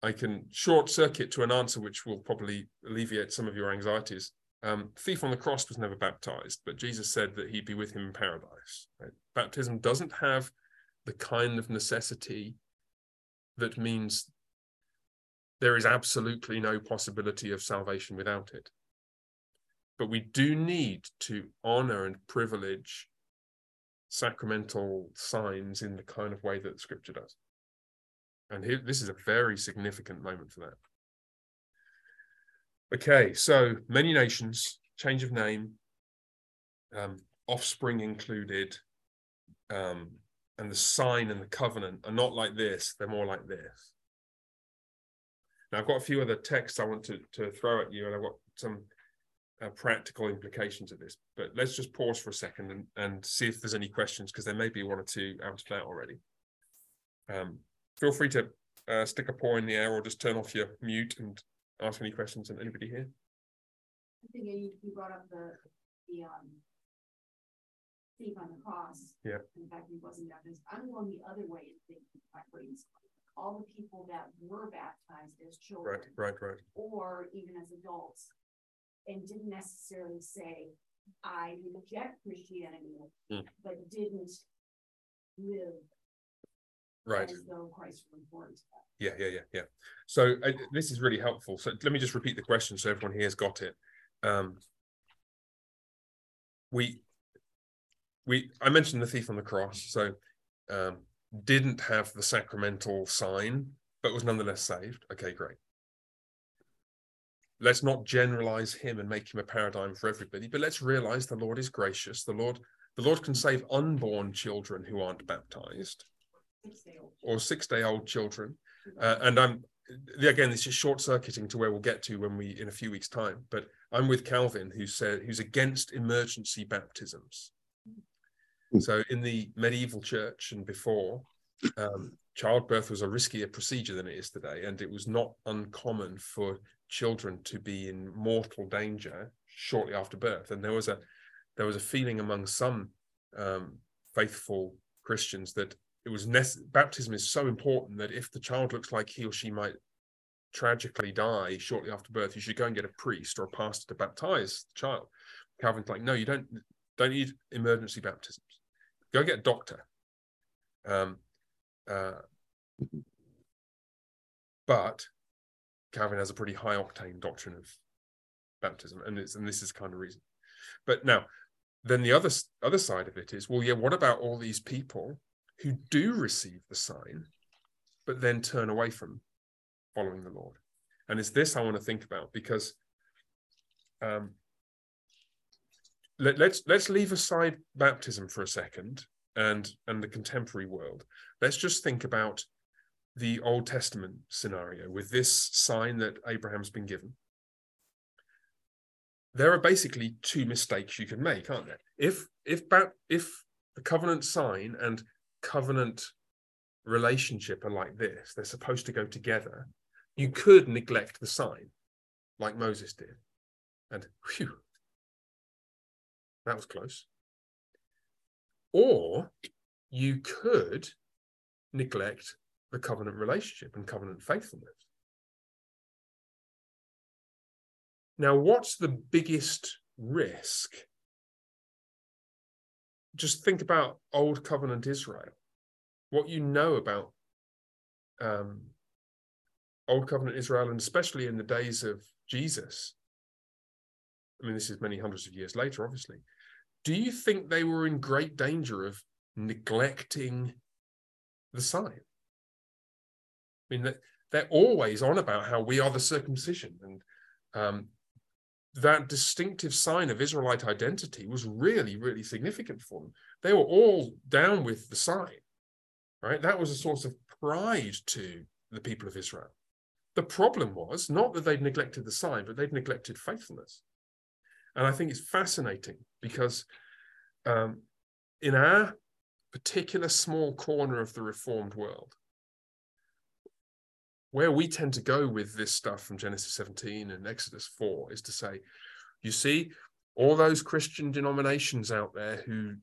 I can short circuit to an answer which will probably alleviate some of your anxieties. Um, thief on the cross was never baptized, but Jesus said that he'd be with him in paradise. Right? Baptism doesn't have the kind of necessity that means there is absolutely no possibility of salvation without it. But we do need to honor and privilege sacramental signs in the kind of way that scripture does. And here, this is a very significant moment for that. Okay, so many nations, change of name, um, offspring included, um, and the sign and the covenant are not like this, they're more like this. Now, I've got a few other texts I want to, to throw at you, and I've got some uh, practical implications of this. But let's just pause for a second and, and see if there's any questions, because there may be one or two out of that already. Um, feel free to uh, stick a paw in the air or just turn off your mute and ask any questions. And anybody here? I think you, you brought up the the um thief on the cross. Yeah. In fact, he wasn't baptized. I'm going the other way and thinking all the people that were baptized as children. Right, right, right. Or even as adults and didn't necessarily say I reject Christianity, Hmm. but didn't live Right. as though Christ. Yeah, yeah, yeah, yeah. So uh, this is really helpful. So let me just repeat the question so everyone here has got it. Um, we, we, I mentioned the thief on the cross. So um, didn't have the sacramental sign, but was nonetheless saved. Okay, great. Let's not generalize him and make him a paradigm for everybody, but let's realize the Lord is gracious. The Lord, the Lord can save unborn children who aren't baptized or six day old children. Uh, and I'm again, this is short circuiting to where we'll get to when we in a few weeks' time. But I'm with Calvin, who said who's against emergency baptisms. So in the medieval church and before, um, childbirth was a riskier procedure than it is today, and it was not uncommon for children to be in mortal danger shortly after birth. And there was a there was a feeling among some um, faithful Christians that it was nece- baptism is so important that if the child looks like he or she might tragically die shortly after birth, you should go and get a priest or a pastor to baptize the child. Calvin's like, no, you don't don't need emergency baptisms. Go get a doctor. Um, uh, but Calvin has a pretty high octane doctrine of baptism, and it's and this is kind of reason. But now, then the other other side of it is, well, yeah, what about all these people who do receive the sign, but then turn away from following the Lord? And it's this I want to think about because um, let, let's let's leave aside baptism for a second and and the contemporary world. Let's just think about the Old Testament scenario with this sign that Abraham's been given. There are basically two mistakes you can make, aren't there? If if if the covenant sign and covenant relationship are like this, they're supposed to go together. You could neglect the sign, like Moses did, and whew, that was close. Or you could neglect the covenant relationship and covenant faithfulness. Now, what's the biggest risk? Just think about Old Covenant Israel, what you know about um, Old Covenant Israel, and especially in the days of Jesus. I mean, this is many hundreds of years later, obviously. Do you think they were in great danger of neglecting the sign? I mean, they're always on about how we are the circumcision, and um, that distinctive sign of Israelite identity was really, really significant for them. They were all down with the sign, right? That was a source of pride to the people of Israel. The problem was not that they'd neglected the sign, but they'd neglected faithfulness. And I think it's fascinating because um, in our particular small corner of the Reformed world, where we tend to go with this stuff from Genesis 17 and Exodus 4 is to say, you see, all those Christian denominations out there who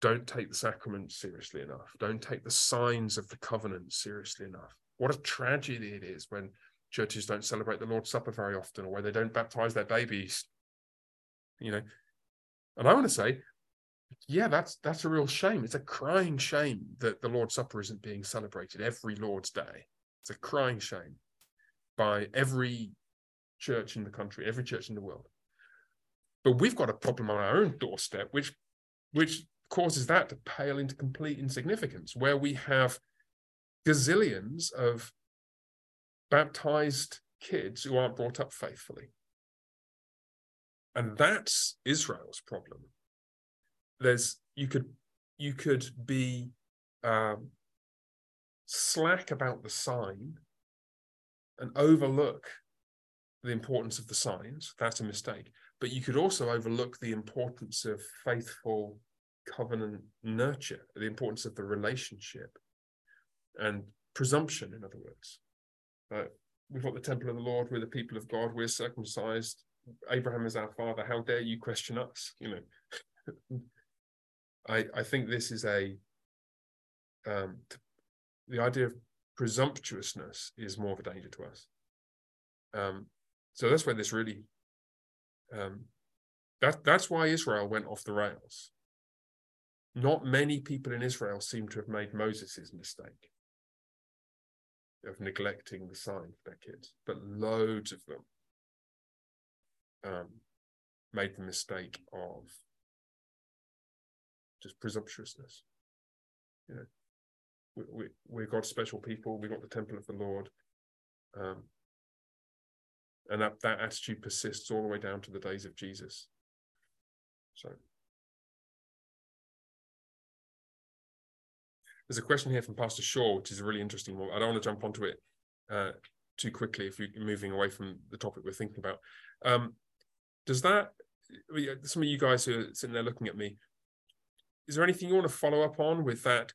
don't take the sacraments seriously enough, don't take the signs of the covenant seriously enough. What a tragedy it is when churches don't celebrate the Lord's Supper very often or where they don't baptize their babies. You know, and I want to say, yeah, that's that's a real shame. It's a crying shame that the Lord's Supper isn't being celebrated every Lord's Day. It's a crying shame by every church in the country, every church in the world. But we've got a problem on our own doorstep, which which causes that to pale into complete insignificance, where we have gazillions of baptized kids who aren't brought up faithfully. And that's Israel's problem. There's you could you could be um, slack about the sign and overlook the importance of the signs, that's a mistake. But you could also overlook the importance of faithful covenant nurture, the importance of the relationship and presumption, in other words. Uh, we've got the temple of the Lord, we're the people of God, we're circumcised. Abraham is our father. How dare you question us? You know, I I think this is a um, the idea of presumptuousness is more of a danger to us. Um, so that's where this really um, That, that's why Israel went off the rails. Not many people in Israel seem to have made Moses' mistake of neglecting the sign for their kids, but loads of them um, made the mistake of just presumptuousness. You know, we, we, we've got special people, we've got the temple of the Lord. Um, and that, that attitude persists all the way down to the days of Jesus. So there's a question here from Pastor Shaw, which is a really interesting one. I don't want to jump onto it uh, too quickly if you're moving away from the topic we're thinking about. Um, does that some of you guys who are sitting there looking at me, is there anything you want to follow up on with that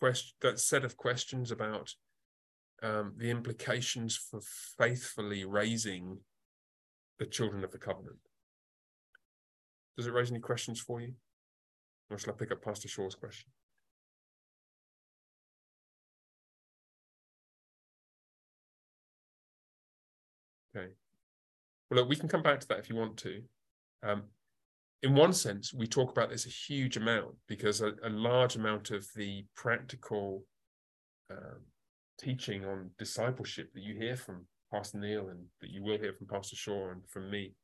question, that set of questions about um, the implications for faithfully raising the children of the covenant? Does it raise any questions for you? Or shall I pick up Pastor Shaw's question? Okay. Well, look, we can come back to that if you want to. Um, in one sense, we talk about this a huge amount because a, a large amount of the practical um, teaching on discipleship that you hear from Pastor Neil and that you will hear from Pastor Shaw and from me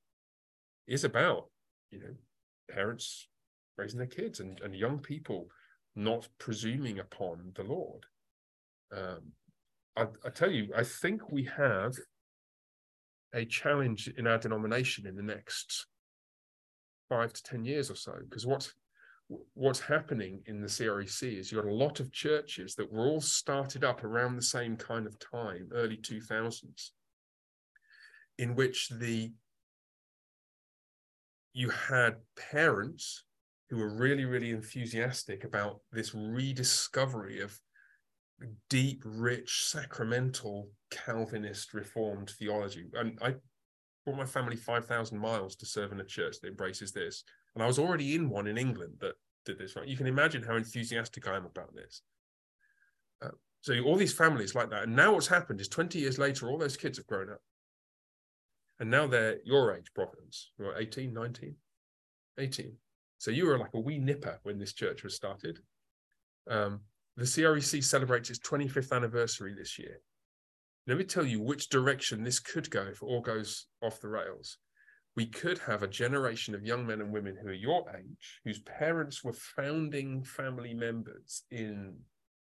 is about, you know, parents raising their kids and, and young people not presuming upon the Lord. Um, I, I tell you, I think we have a challenge in our denomination in the next five to ten years or so. Because what's what's happening in the CREC is you've got a lot of churches that were all started up around the same kind of time, early 2000s, in which the you had parents who were really, really enthusiastic about this rediscovery of deep, rich, sacramental Calvinist Reformed theology. And I brought my family 5,000 miles to serve in a church that embraces this. And I was already in one in England that did this, right? You can imagine how enthusiastic I am about this. Uh, so all these families like that. And now what's happened is 20 years later, all those kids have grown up. And now they're your age, Providence. You're 18, 19, 18. So you were like a wee nipper when this church was started. Um, the CREC celebrates its 25th anniversary this year. Let me tell you which direction this could go if it all goes off the rails. We could have a generation of young men and women who are your age, whose parents were founding family members in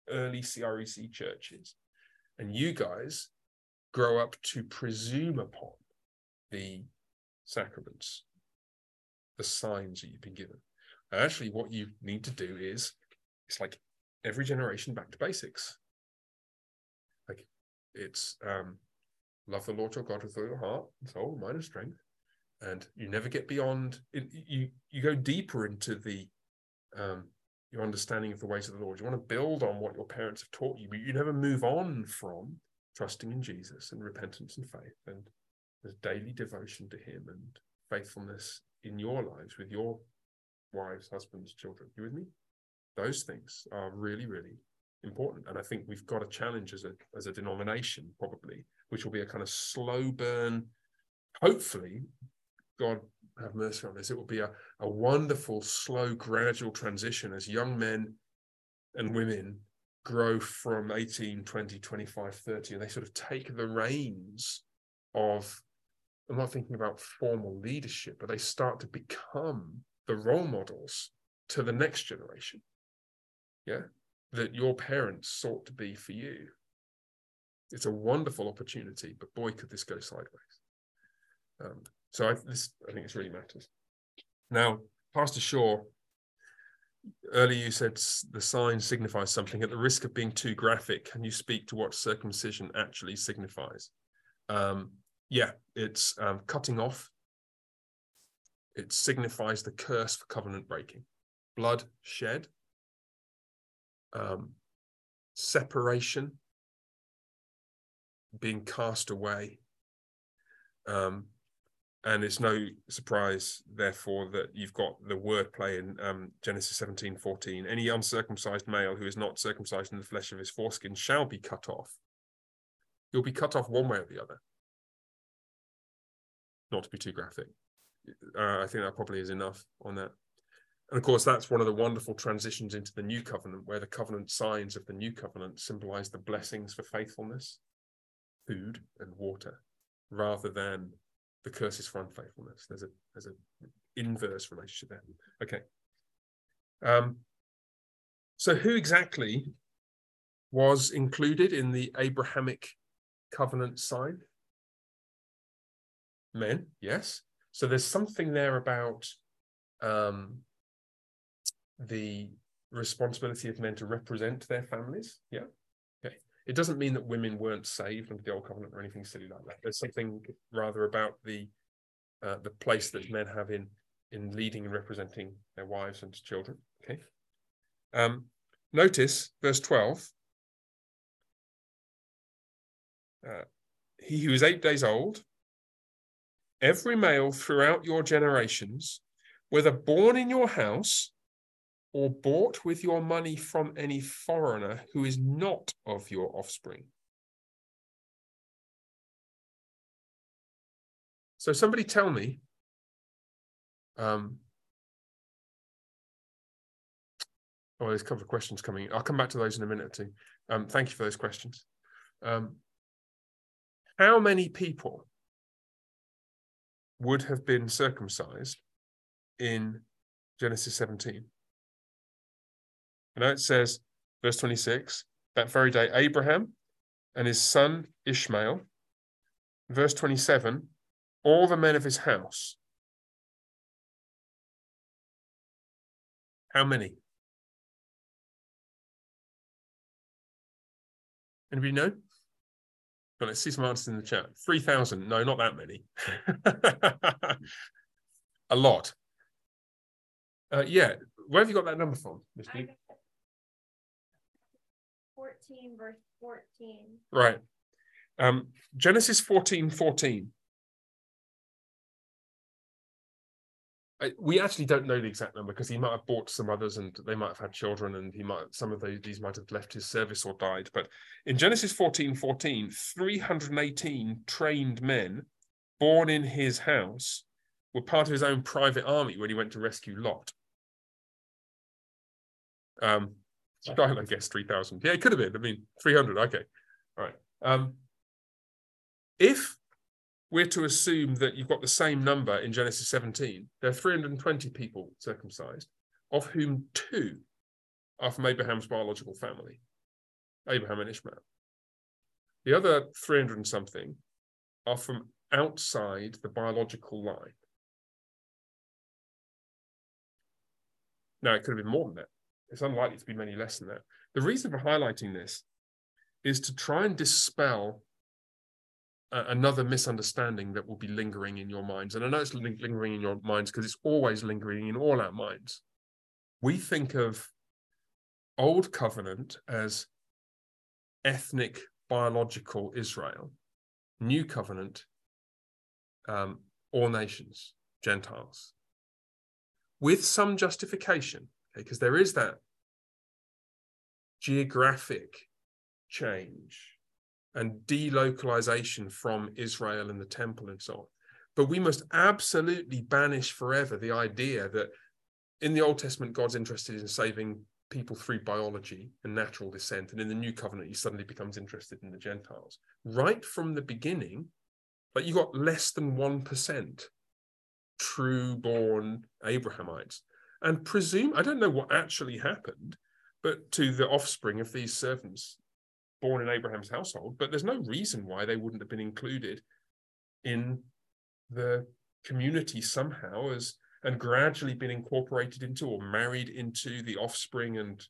early CREC churches, and you guys grow up to presume upon the sacraments, the signs that you've been given. And actually, what you need to do is it's like every generation back to basics. It's um, love the Lord your God with all your heart, soul, mind, and strength, and you never get beyond. It, you you go deeper into the um, your understanding of the ways of the Lord. You want to build on what your parents have taught you, but you never move on from trusting in Jesus and repentance and faith and there's daily devotion to Him and faithfulness in your lives with your wives, husbands, children. You with me? Those things are really, really important. And I think we've got a challenge as a as a denomination, probably, which will be a kind of slow burn. Hopefully, God have mercy on this. It will be a, a wonderful, slow, gradual transition as young men and women grow from 18, 20, 25, 30, and they sort of take the reins of, I'm not thinking about formal leadership, but they start to become the role models to the next generation. Yeah that your parents sought to be for you. It's a wonderful opportunity, but boy, could this go sideways. Um, so I, this, I think this really matters. Now, Pastor Shaw, earlier you said the sign signifies something. At the risk of being too graphic, can you speak to what circumcision actually signifies? Um, yeah, it's um, cutting off. It signifies the curse for covenant breaking. Blood shed um, separation, being cast away. Um, and it's no surprise, therefore, that you've got the wordplay in um, Genesis 17 14. Any uncircumcised male who is not circumcised in the flesh of his foreskin shall be cut off. You'll be cut off one way or the other. Not to be too graphic. uh, I think that probably is enough on that. And of course, that's one of the wonderful transitions into the new covenant, where the covenant signs of the new covenant symbolize the blessings for faithfulness, food and water, rather than the curses for unfaithfulness. There's a there's an inverse relationship there. Okay. Um, so who exactly was included in the Abrahamic covenant sign? Men, yes. So there's something there about um, the responsibility of men to represent their families. Yeah. Okay. It doesn't mean that women weren't saved under the old covenant or anything silly like that. There's something rather about the uh, the place that men have in in leading and representing their wives and children. Okay. Um, notice verse 12. Uh, he who is eight days old, every male throughout your generations, whether born in your house or bought with your money from any foreigner who is not of your offspring. So somebody tell me, um, oh, there's a couple of questions coming. I'll come back to those in a minute or two. Um, thank you for those questions. Um, how many people would have been circumcised in Genesis 17? You know, it says, verse 26, that very day, Abraham and his son Ishmael. Verse 27, all the men of his house. How many? Anybody know? Well, let's see some answers in the chat. 3,000. No, not that many. A lot. Uh, yeah. Where have you got that number from, Miss 14 verse 14. Right. Um, Genesis 14 14. we actually don't know the exact number because he might have bought some others and they might have had children and he might some of those these might have left his service or died but in genesis 14 14 318 trained men born in his house were part of his own private army when he went to rescue lot um I guess 3,000. Yeah, it could have been. I mean, 300. Okay. All right. Um, if we're to assume that you've got the same number in Genesis 17, there are 320 people circumcised, of whom two are from Abraham's biological family, Abraham and Ishmael. The other 300 and something are from outside the biological line. Now, it could have been more than that. It's unlikely to be many less than that. The reason for highlighting this is to try and dispel another misunderstanding that will be lingering in your minds. And I know it's lingering in your minds because it's always lingering in all our minds. We think of Old Covenant as ethnic, biological Israel, New Covenant, um, all nations, Gentiles, with some justification because there is that geographic change and delocalization from Israel and the temple and so on. But we must absolutely banish forever the idea that in the Old Testament, God's interested in saving people through biology and natural descent. And in the New Covenant, he suddenly becomes interested in the Gentiles. Right from the beginning, like you got less than 1% true born Abrahamites and presume I don't know what actually happened, but to the offspring of these servants born in Abraham's household, but there's no reason why they wouldn't have been included in the community somehow as and gradually been incorporated into or married into the offspring and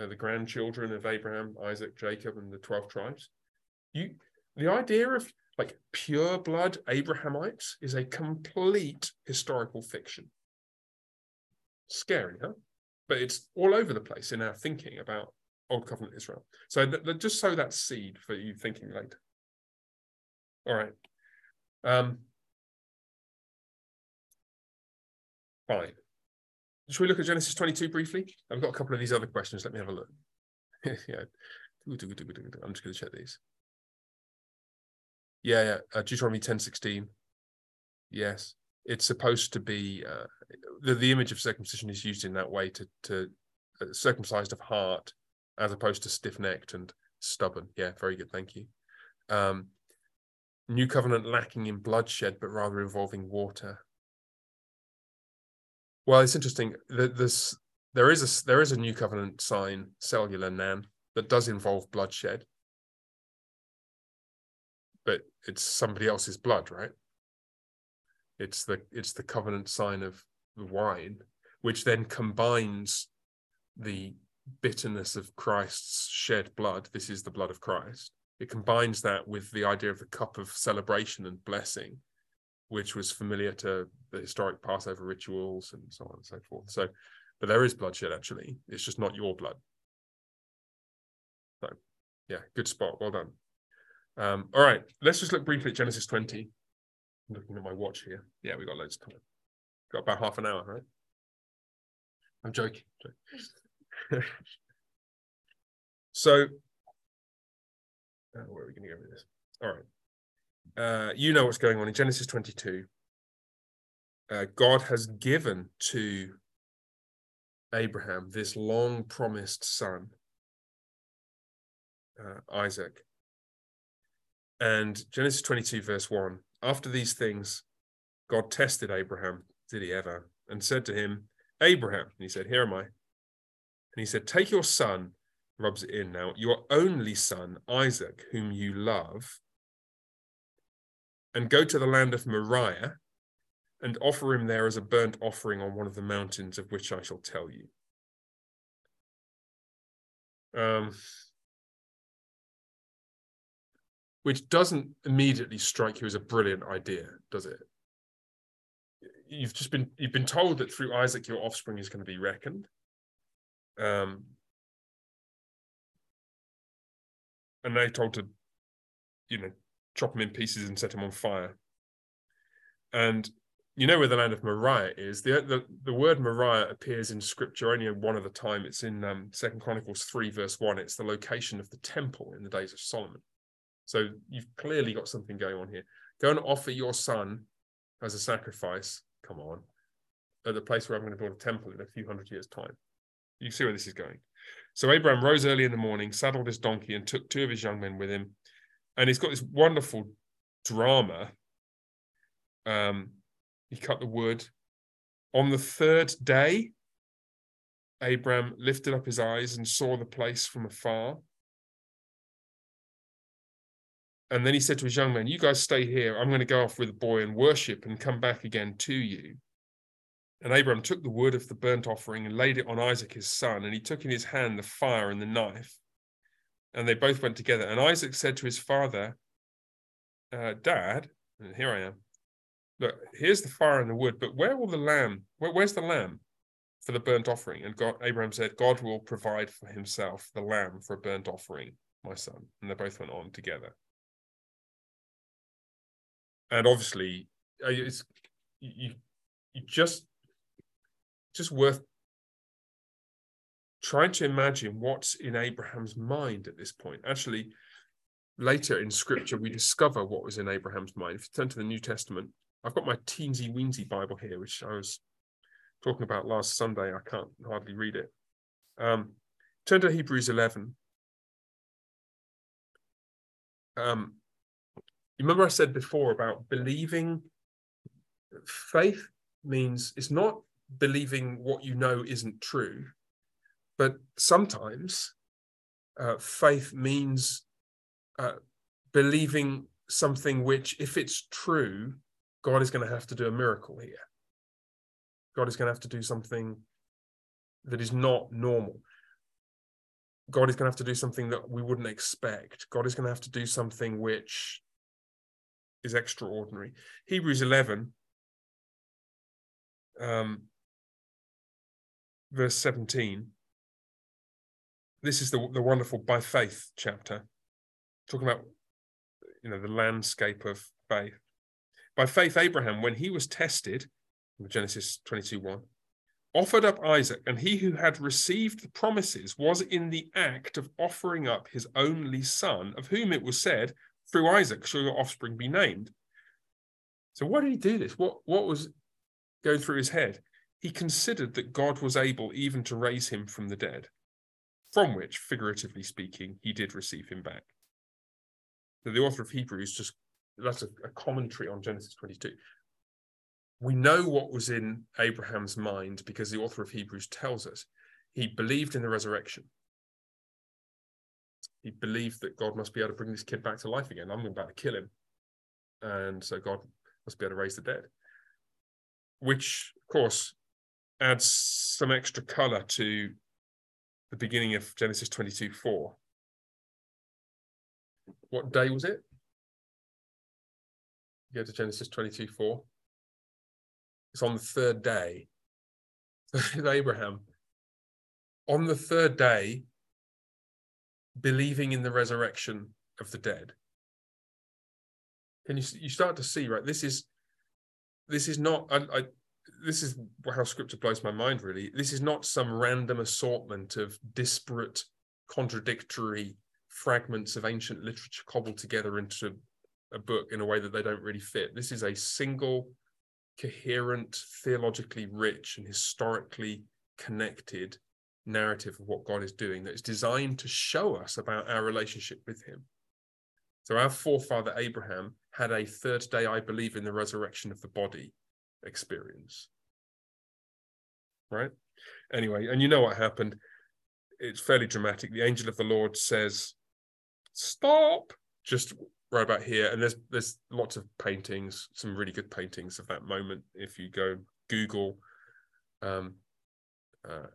uh, the grandchildren of Abraham, Isaac, Jacob, and the 12 tribes. You the idea of like pure blood Abrahamites is a complete historical fiction. Scary, huh? But it's all over the place in our thinking about Old Covenant Israel. So th- just sow that seed for you thinking later. All right. Um, fine. Should we look at Genesis 22 briefly? I've got a couple of these other questions. Let me have a look. yeah. I'm just going to check these. Yeah, yeah. Uh, Deuteronomy 10 16. Yes. It's supposed to be uh, the, the image of circumcision is used in that way to to uh, circumcised of heart as opposed to stiff-necked and stubborn. Yeah very good thank you. Um, new covenant lacking in bloodshed but rather involving water. Well it's interesting that this there is a there is a new covenant sign cellular nan that does involve bloodshed. But it's somebody else's blood right it's the it's the covenant sign of the wine, which then combines the bitterness of Christ's shed blood. This is the blood of Christ. It combines that with the idea of the cup of celebration and blessing, which was familiar to the historic Passover rituals and so on and so forth. So, but there is bloodshed actually. It's just not your blood. So, yeah, good spot. Well done. Um, all right, let's just look briefly at Genesis 20. Looking at my watch here. Yeah, we got loads of time. Got about half an hour, right? I'm joking. joking. so, uh, where are we going to go with this? All right. Uh, you know what's going on in Genesis 22. Uh, God has given to Abraham this long promised son, uh, Isaac. And Genesis 22, verse 1 after these things, God tested Abraham, did he ever, and said to him, Abraham, and he said, Here am I. And he said, Take your son, rubs it in now, your only son, Isaac, whom you love, and go to the land of Moriah and offer him there as a burnt offering on one of the mountains of which I shall tell you. Um, which doesn't immediately strike you as a brilliant idea, does it? You've just been you've been told that through Isaac your offspring is going to be reckoned. Um, and they're told to, you know, chop him in pieces and set him on fire. And you know where the land of Moriah is. The the, the word Moriah appears in scripture only one a time. It's in um, Second Chronicles 3, verse 1. It's the location of the temple in the days of Solomon. So you've clearly got something going on here. Go and offer your son as a sacrifice. Come on. At the place where I'm going to build a temple in a few hundred years' time. You see where this is going. So Abraham rose early in the morning, saddled his donkey, and took two of his young men with him. And he's got this wonderful drama. Um, he cut the wood. On the third day, Abraham lifted up his eyes and saw the place from afar. And then he said to his young men, You guys stay here. I'm going to go off with the boy and worship and come back again to you. And Abraham took the wood of the burnt offering and laid it on Isaac his son. And he took in his hand the fire and the knife. And they both went together. And Isaac said to his father, uh, Dad, and here I am. Look, here's the fire and the wood, but where will the lamb? Where, where's the lamb for the burnt offering? And God, Abraham said, God will provide for himself the lamb for a burnt offering, my son. And they both went on together and obviously uh, it's you you just just worth trying to imagine what's in Abraham's mind at this point. Actually, later in scripture, we discover what was in Abraham's mind. If you turn to the New Testament, I've got my teensy weensy Bible here, which I was talking about last Sunday. I can't hardly read it. Um, turn to Hebrews 11. Um, remember I said before about believing faith means it's not believing what you know isn't true, but sometimes uh, faith means uh, believing something which, if it's true, God is going to have to do a miracle here. God is going to have to do something that is not normal. God is going to have to do something that we wouldn't expect. God is going to have to do something which is extraordinary. Hebrews 11, um, verse 17. This is the, the wonderful by faith chapter, talking about you know the landscape of faith. By faith, Abraham, when he was tested, Genesis 22 1, offered up Isaac, and he who had received the promises was in the act of offering up his only son, of whom it was said, through Isaac shall your offspring be named. So why did he do this? What what was going through his head? He considered that God was able even to raise him from the dead, from which, figuratively speaking, he did receive him back. So the author of Hebrews just that's a, a commentary on Genesis 22. We know what was in Abraham's mind because the author of Hebrews tells us he believed in the resurrection. He believed that God must be able to bring this kid back to life again. I'm about to kill him. And so God must be able to raise the dead. Which, of course, adds some extra color to the beginning of Genesis 22 4. What day was it? You go to Genesis 22 4. It's on the third day. Abraham. On the third day, believing in the resurrection of the dead. Can you you start to see right? This is this is not I, I this is how scripture blows my mind really. This is not some random assortment of disparate, contradictory fragments of ancient literature cobbled together into a book in a way that they don't really fit. This is a single, coherent, theologically rich, and historically connected narrative of what God is doing that is designed to show us about our relationship with Him. So, our forefather Abraham had a third day, I believe, in the resurrection of the body experience. Right? Anyway, and you know what happened. It's fairly dramatic. The angel of the Lord says, Stop, just right about here. And there's there's lots of paintings, some really good paintings of that moment. If you go Google um, uh,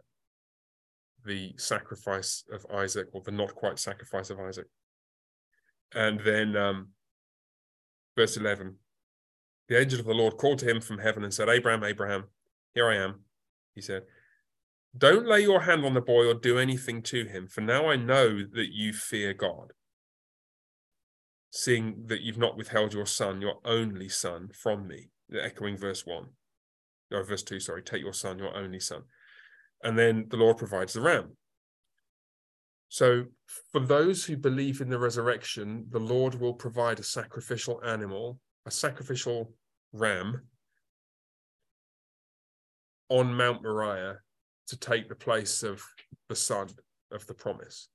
the sacrifice of Isaac or the not quite sacrifice of Isaac. And then um, verse 11 the angel of the Lord called to him from heaven and said, Abraham, Abraham, here I am. He said, Don't lay your hand on the boy or do anything to him, for now I know that you fear God, seeing that you've not withheld your son, your only son, from me. The echoing verse 1. No, verse 2, sorry. Take your son, your only son and then the Lord provides the ram. So, for those who believe in the resurrection, the Lord will provide a sacrificial animal, a sacrificial ram on Mount Moriah to take the place of the son of the promise.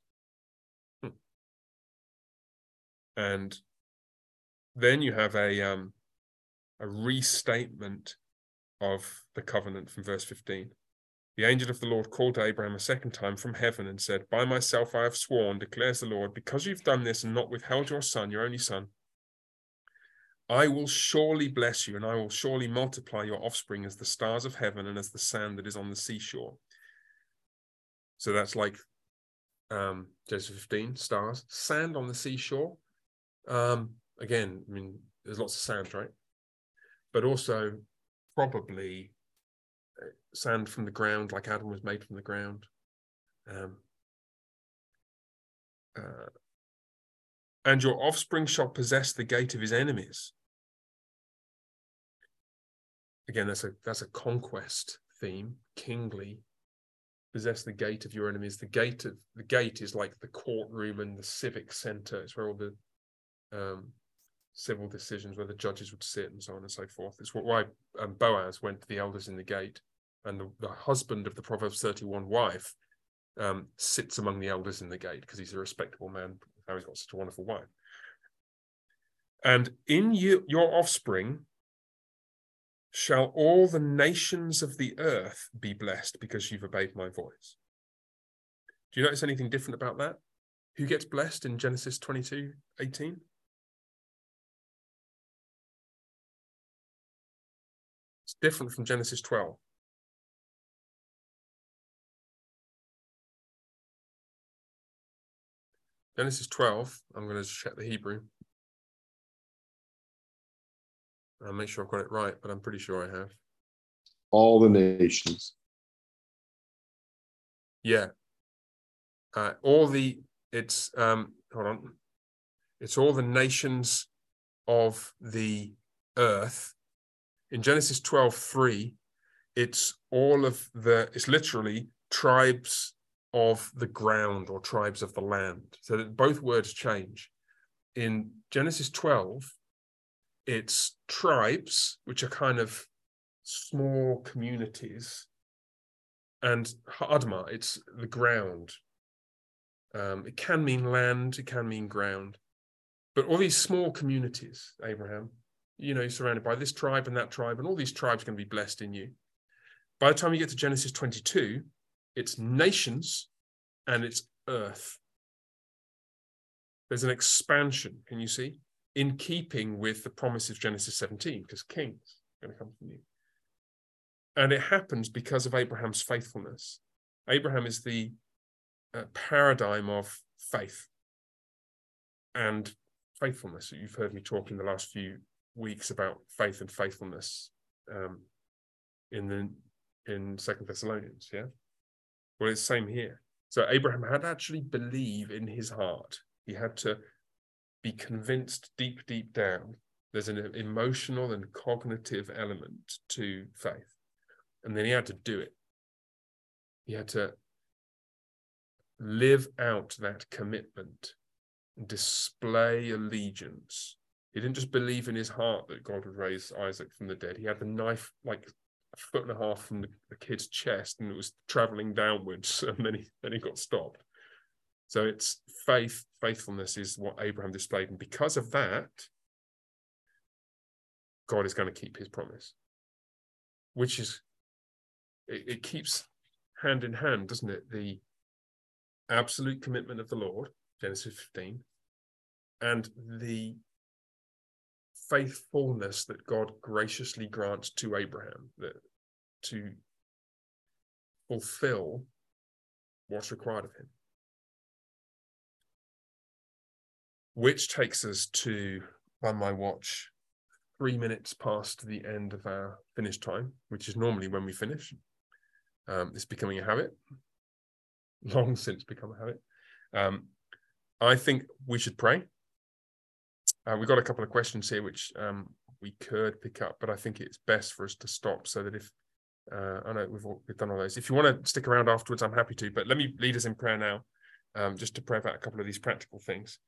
Hmm. And then you have a um, a restatement of the covenant from verse 15. The angel of the Lord called to Abraham a second time from heaven and said, By myself I have sworn, declares the Lord, because you've done this and not withheld your son, your only son, I will surely bless you, and I will surely multiply your offspring as the stars of heaven and as the sand that is on the seashore. So that's like um, Genesis 15, stars, sand on the seashore. Um, again, I mean, there's lots of sand, right? But also probably sand from the ground, like Adam was made from the ground. Um, uh, and your offspring shall possess the gate of his enemies. Again, that's a that's a conquest theme, kingly. Possess the gate of your enemies. The gate of the gate is like the courtroom and the civic center. It's where all the um, civil decisions, where the judges would sit, and so on and so forth. It's why um, Boaz went to the elders in the gate and the, the husband of the Proverbs 31 wife um, sits among the elders in the gate because he's a respectable man. Now he's got such a wonderful wife. And in you, your offspring shall all the nations of the earth be blessed because you've obeyed my voice. Do you notice anything different about that? Who gets blessed in Genesis 22 18? It's different from Genesis 12. Genesis 12, I'm going to check the Hebrew. I'll make sure I've got it right, but I'm pretty sure I have. All the nations. Yeah. Uh, all the, it's, um, hold on. It's all the nations of the earth. In Genesis 12, 3, it's all of the, it's literally tribes of the ground or tribes of the land. So that both words change. In Genesis 12, it's tribes, which are kind of small communities. And Adamah, it's the ground. Um, it can mean land, it can mean ground. But all these small communities, Abraham, you know, you're surrounded by this tribe and that tribe, and all these tribes to be blessed in you. By the time you get to Genesis 22, it's nations and it's earth. There's an expansion, can you see? In keeping with the promise of Genesis 17, because kings are going to come from you. And it happens because of Abraham's faithfulness. Abraham is the uh, paradigm of faith and faithfulness. You've heard me talk in the last few weeks about faith and faithfulness um, in the in Second Thessalonians. Yeah, well, it's same here. So Abraham had to actually believe in his heart. He had to be convinced deep, deep down. There's an emotional and cognitive element to faith, and then he had to do it. He had to live out that commitment and display allegiance. He didn't just believe in his heart that God would raise Isaac from the dead. He had the knife like a foot and a half from the, the kid's chest and it was traveling downwards and then he then he got stopped. So it's faith, faithfulness is what Abraham displayed. And because of that, God is going to keep his promise. Which is it, it keeps hand in hand, doesn't it? The absolute commitment of the Lord Genesis 15, and the faithfulness that God graciously grants to Abraham that to fulfill what's required of him. Which takes us to, on my watch, three minutes past the end of our finish time, which is normally when we finish. Um, it's becoming a habit, long since become a habit. Um, I think we should pray. Uh, we've got a couple of questions here which um, we could pick up, but I think it's best for us to stop so that if uh, I know we've, all, we've done all those. If you want to stick around afterwards, I'm happy to. But let me lead us in prayer now, um, just to pray about a couple of these practical things.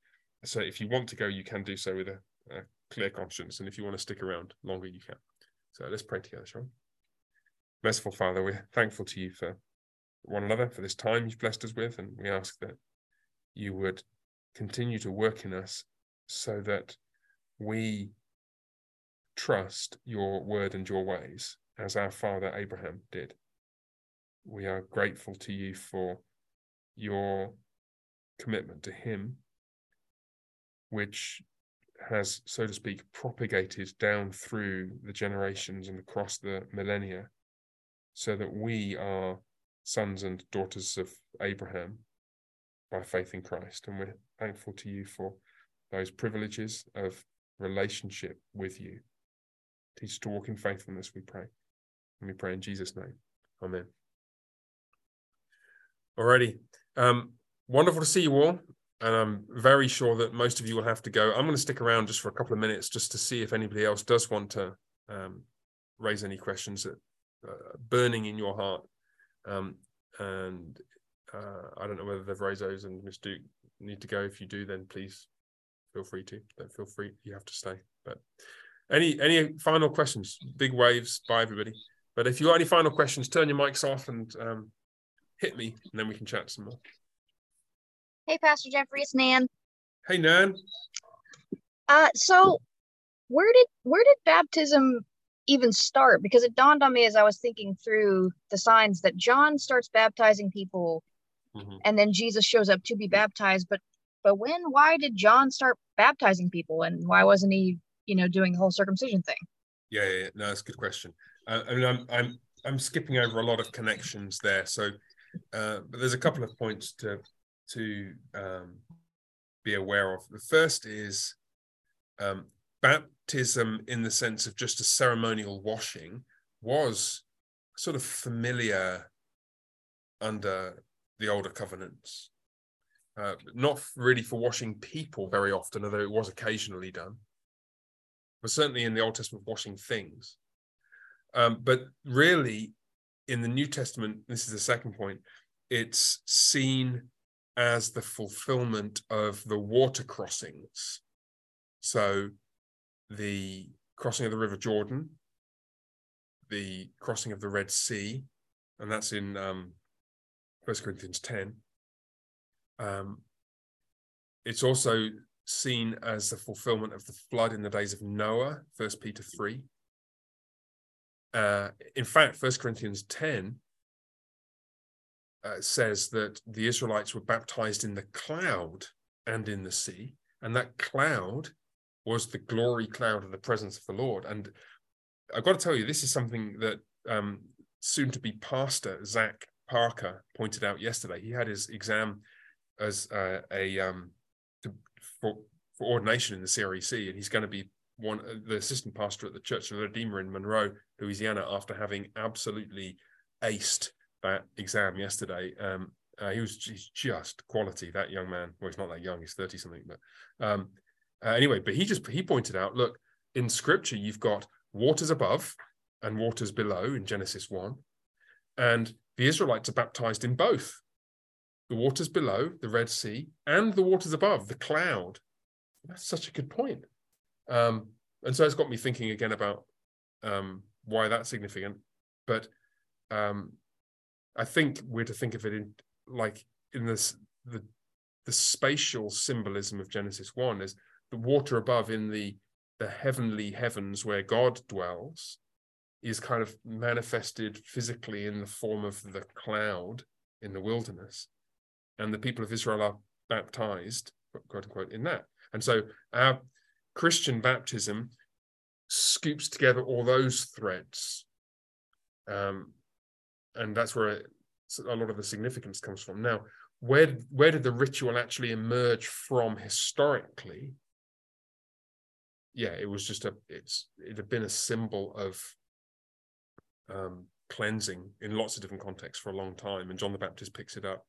So if you want to go, you can do so with a, a clear conscience, and if you want to stick around longer, you can. So let's pray together, shall we? Merciful Father, we're thankful to you for one another, for this time you've blessed us with, and we ask that you would continue to work in us so that we trust your word and your ways as our father Abraham did. We are grateful to you for your commitment to him, which has, so to speak, propagated down through the generations and across the millennia, so that we are sons and daughters of Abraham by faith in Christ. And we're thankful to you for those privileges of relationship with you. Teach us to walk in faithfulness, we pray. And we pray in Jesus' name. Amen. Alrighty. Um, wonderful to see you all. And I'm very sure that most of you will have to go. I'm going to stick around just for a couple of minutes just to see if anybody else does want to um, raise any questions that uh, burning in your heart. Um, and uh, I don't know whether they've and Miss Duke need to go. If you do, then please feel free to. Don't feel free. You have to stay. But any any final questions? Big waves. Bye everybody. But if you got any final questions, turn your mics off and um, hit me, and then we can chat some more. Hey, Pastor Jeffrey, it's Nan. Hey, Nan. Uh, so where did where did baptism even start? Because it dawned on me as I was thinking through the signs that John starts baptizing people mm-hmm. and then Jesus shows up to be baptized. But but when, why did John start baptizing people, and why wasn't he, you know, doing the whole circumcision thing? Yeah, yeah, yeah. no, that's a good question. Uh, I mean, I'm I'm I'm skipping over a lot of connections there. So, uh, but there's a couple of points to to um, be aware of. The first is um, baptism, in the sense of just a ceremonial washing, was sort of familiar under the older covenants. Uh, not really for washing people very often, although it was occasionally done, but certainly in the Old Testament, washing things. Um, but really, in the New Testament, this is the second point, it's seen as the fulfillment of the water crossings. So the crossing of the River Jordan, the crossing of the Red Sea, and that's in um, First Corinthians 10. Um, it's also seen as the fulfillment of the flood in the days of Noah, First Peter 3. Uh, in fact, First Corinthians 10 uh, says that the Israelites were baptized in the cloud and in the sea, and that cloud was the glory cloud of the presence of the Lord. And I've got to tell you, this is something that um, soon to be pastor Zach Parker pointed out yesterday. He had his exam as uh, a um, to, for, for ordination in the CREC, and he's going to be one uh, the assistant pastor at the Church of the Redeemer in Monroe, Louisiana, after having absolutely aced that exam yesterday. Um, uh, he was he's just quality. That young man. Well, he's not that young. He's thirty something. But um, uh, anyway, but he just he pointed out, look, in Scripture you've got waters above and waters below in Genesis one, and the Israelites are baptized in both the waters below, the Red Sea, and the waters above, the cloud. That's such a good point. Um, and so it's got me thinking again about um, why that's significant. But um, I think we're to think of it in like in this the the spatial symbolism of Genesis one is the water above in the the heavenly heavens where God dwells is kind of manifested physically in the form of the cloud in the wilderness, and the people of Israel are baptized, quote unquote, in that. And so our Christian baptism scoops together all those threads. Um, and that's where a lot of the significance comes from. Now, where where did the ritual actually emerge from historically? Yeah, it was just a it's it had been a symbol of um, cleansing in lots of different contexts for a long time, and John the Baptist picks it up.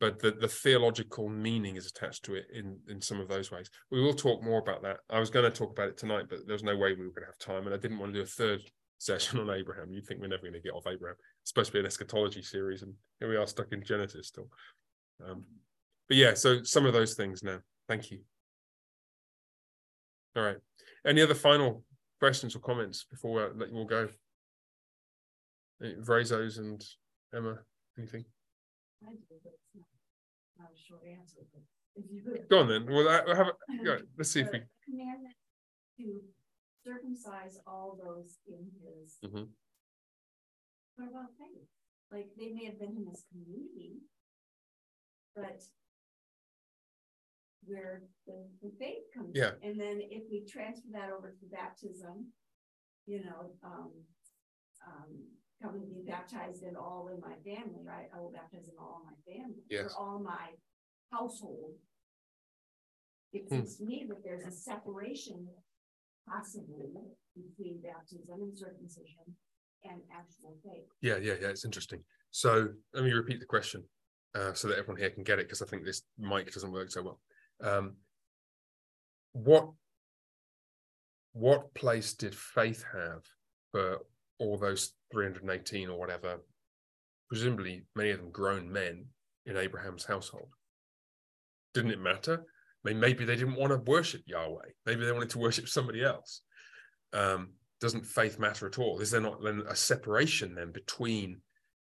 But the, the theological meaning is attached to it in, in some of those ways. We will talk more about that. I was going to talk about it tonight, but there was no way we were going to have time, and I didn't want to do a third session on Abraham. You'd think we're never going to get off Abraham. It's supposed to be an eschatology series, and here we are stuck in Genesis still. Um, but yeah, so some of those things now. Thank you. All right. Any other final questions or comments before we let you all go? Vrazos and Emma, anything? I do, but it's not, not a short answer. But if you could, go on then. Well, I, have a, go, let's see if we commandment to circumcise all those in his. Mm-hmm. What about faith? Like they may have been in this community, but where the, the faith comes yeah. In. And then if we transfer that over to baptism, you know, um, um, come and be baptized in all in my family, right? I will baptize in all my family, yes. or all my household. It hmm. seems to me that there's a separation possibly between baptism and circumcision and actual faith. Yeah, yeah, yeah. It's interesting. So let me repeat the question uh, so that everyone here can get it because I think this mic doesn't work so well. Um, what what place did faith have for all those 318 or whatever, presumably many of them grown men in Abraham's household. Didn't it matter? I mean, maybe they didn't want to worship Yahweh. Maybe they wanted to worship somebody else. Um, doesn't faith matter at all? Is there not then a separation then between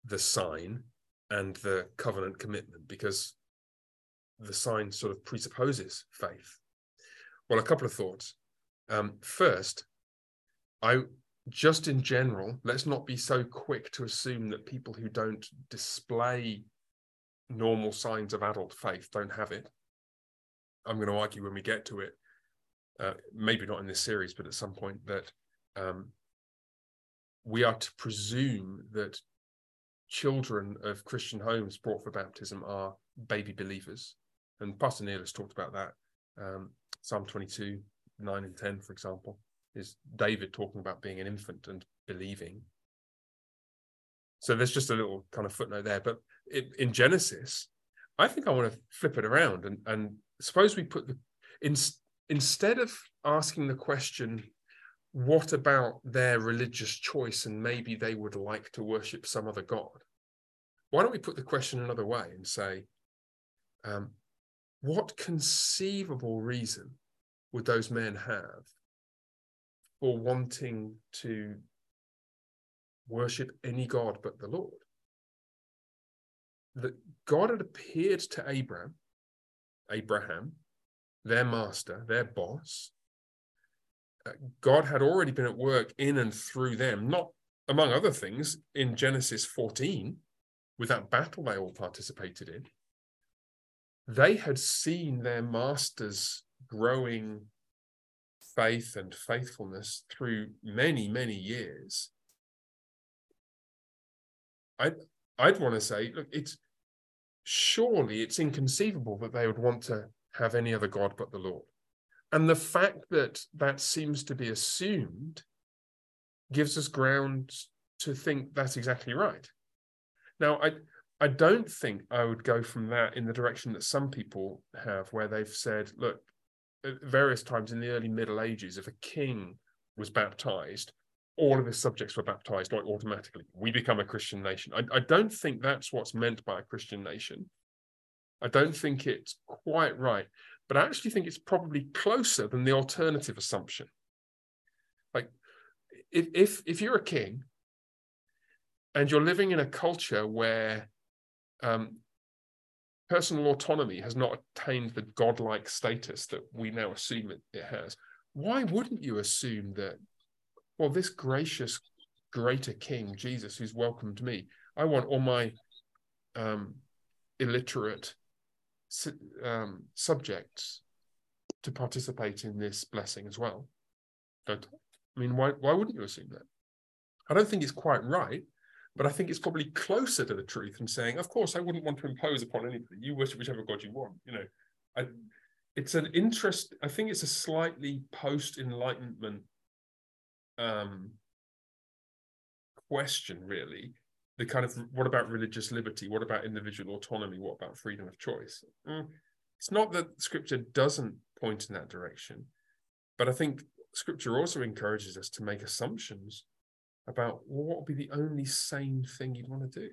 the sign and the covenant commitment? Because the sign sort of presupposes faith. Well, a couple of thoughts. Um, first, I just in general, let's not be so quick to assume that people who don't display normal signs of adult faith don't have it. I'm going to argue when we get to it, uh, maybe not in this series, but at some point, that um, we are to presume that children of Christian homes brought for baptism are baby believers. And Pastor Neil has talked about that. Um, Psalm 22, 9 and 10, for example is David talking about being an infant and believing. So there's just a little kind of footnote there. But it, in Genesis, I think I want to flip it around and, and suppose we put the in, instead of asking the question, what about their religious choice and maybe they would like to worship some other god? Why don't we put the question another way and say, um, what conceivable reason would those men have for wanting to worship any God but the Lord. That God had appeared to Abraham, Abraham, their master, their boss. Uh, God had already been at work in and through them, not among other things, in Genesis 14, with that battle they all participated in. They had seen their master's growing faith and faithfulness through many, many years. I'd, I'd want to say, look, it's surely it's inconceivable that they would want to have any other God but the Lord. And the fact that that seems to be assumed gives us ground to think that's exactly right. Now, I I don't think I would go from that in the direction that some people have, where they've said, look, various times in the early Middle Ages, if a king was baptized, all of his subjects were baptized like automatically. We become a Christian nation. I, I don't think that's what's meant by a Christian nation. I don't think it's quite right, but I actually think it's probably closer than the alternative assumption. Like, if if if you're a king and you're living in a culture where um, personal autonomy has not attained the godlike status that we now assume it, it has, why wouldn't you assume that, well, this gracious, greater king, Jesus, who's welcomed me, I want all my um, illiterate um, subjects to participate in this blessing as well. Don't I mean, why, why wouldn't you assume that? I don't think it's quite right, but I think it's probably closer to the truth than saying, of course, I wouldn't want to impose upon anybody. You worship whichever God you want. You know, I, it's an interest. I think it's a slightly post-enlightenment um, question, really. The kind of what about religious liberty? What about individual autonomy? What about freedom of choice? Mm, it's not that Scripture doesn't point in that direction, but I think Scripture also encourages us to make assumptions about what would be the only sane thing you'd want to do.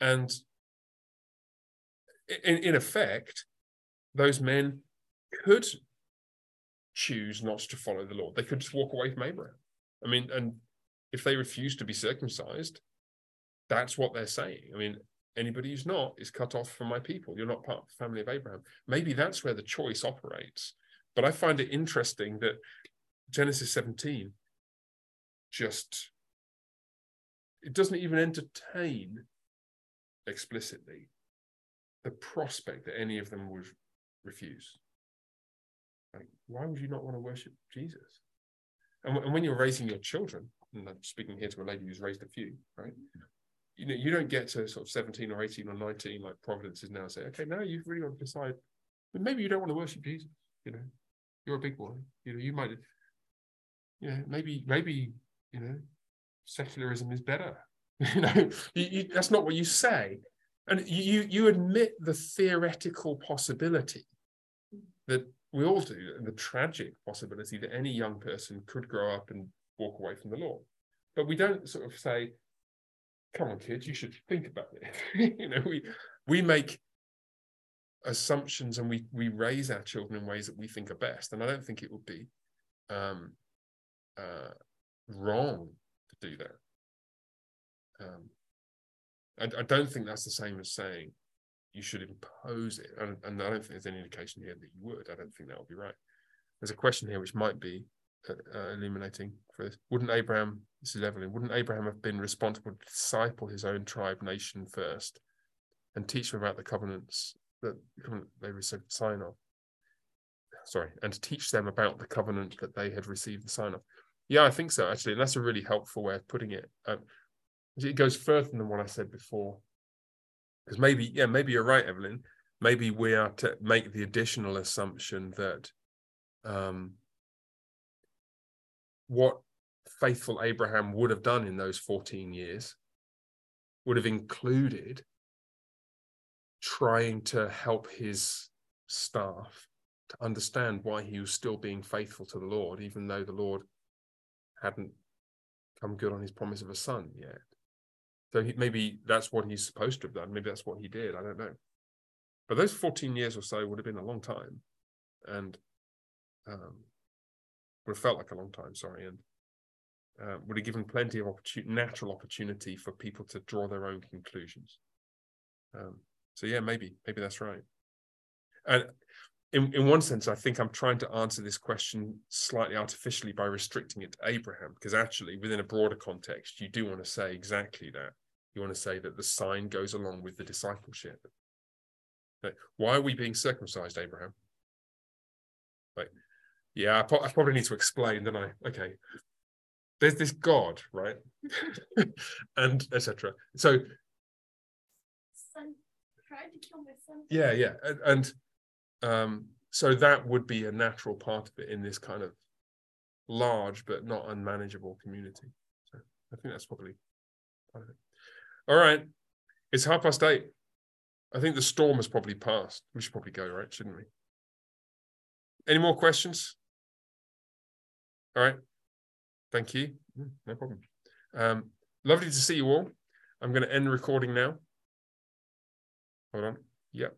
And in, in effect, those men could choose not to follow the Lord. They could just walk away from Abraham. I mean, and if they refuse to be circumcised, that's what they're saying. I mean, anybody who's not is cut off from my people. You're not part of the family of Abraham. Maybe that's where the choice operates. But I find it interesting that Genesis 17 just it doesn't even entertain explicitly the prospect that any of them would refuse. Like, why would you not want to worship Jesus? And, and when you're raising your children, and I'm speaking here to a lady who's raised a few, right? You know, you don't get to sort of 17 or 18 or 19 like Providence is now say, okay, now you've really got to decide, but maybe you don't want to worship Jesus. You know, you're a big boy. You know, you might, you know, maybe, maybe you know, secularism is better. you know, you, you, that's not what you say. And you, you admit the theoretical possibility that we all do, and the tragic possibility that any young person could grow up and walk away from the law. But we don't sort of say, come on, kids, you should think about it. you know, we we make assumptions and we we raise our children in ways that we think are best. And I don't think it would be um, uh, wrong to do that. Um, I, I, don't think that's the same as saying you should impose it, and, and, I don't think there's any indication here that you would. I don't think that would be right. There's a question here which might be uh, uh, illuminating for this. Wouldn't Abraham? This is Evelyn. Wouldn't Abraham have been responsible to disciple his own tribe nation first, and teach them about the covenants that they received the sign of? Sorry, and to teach them about the covenant that they had received the sign of. Yeah, I think so actually, and that's a really helpful way of putting it. Um, it goes further than what I said before, because maybe yeah, maybe you're right, Evelyn. Maybe we are to make the additional assumption that um, what faithful Abraham would have done in those 14 years would have included trying to help his staff to understand why he was still being faithful to the Lord, even though the Lord hadn't come good on his promise of a son yet. So he, maybe that's what he's supposed to have done. Maybe that's what he did. I don't know. But those 14 years or so would have been a long time. And um, would have felt like a long time, sorry. And uh, would have given plenty of opportunity, natural opportunity for people to draw their own conclusions. Um, so yeah, maybe maybe that's right. And in, in one sense, I think I'm trying to answer this question slightly artificially by restricting it to Abraham, because actually, within a broader context, you do want to say exactly that. You want to say that the sign goes along with the discipleship. Like, why are we being circumcised, Abraham? Like, yeah, I, I probably need to explain, don't I? Okay, there's this God, right? and etc. So, son tried to kill my son. Yeah, yeah, and, and um, so that would be a natural part of it in this kind of large but not unmanageable community. So I think that's probably part of it. All right, it's half past eight. I think the storm has probably passed. We should probably go, right? Shouldn't we? Any more questions? All right. Thank you. Mm, no problem. Um, lovely to see you all. I'm going to end recording now. Hold on. Yep.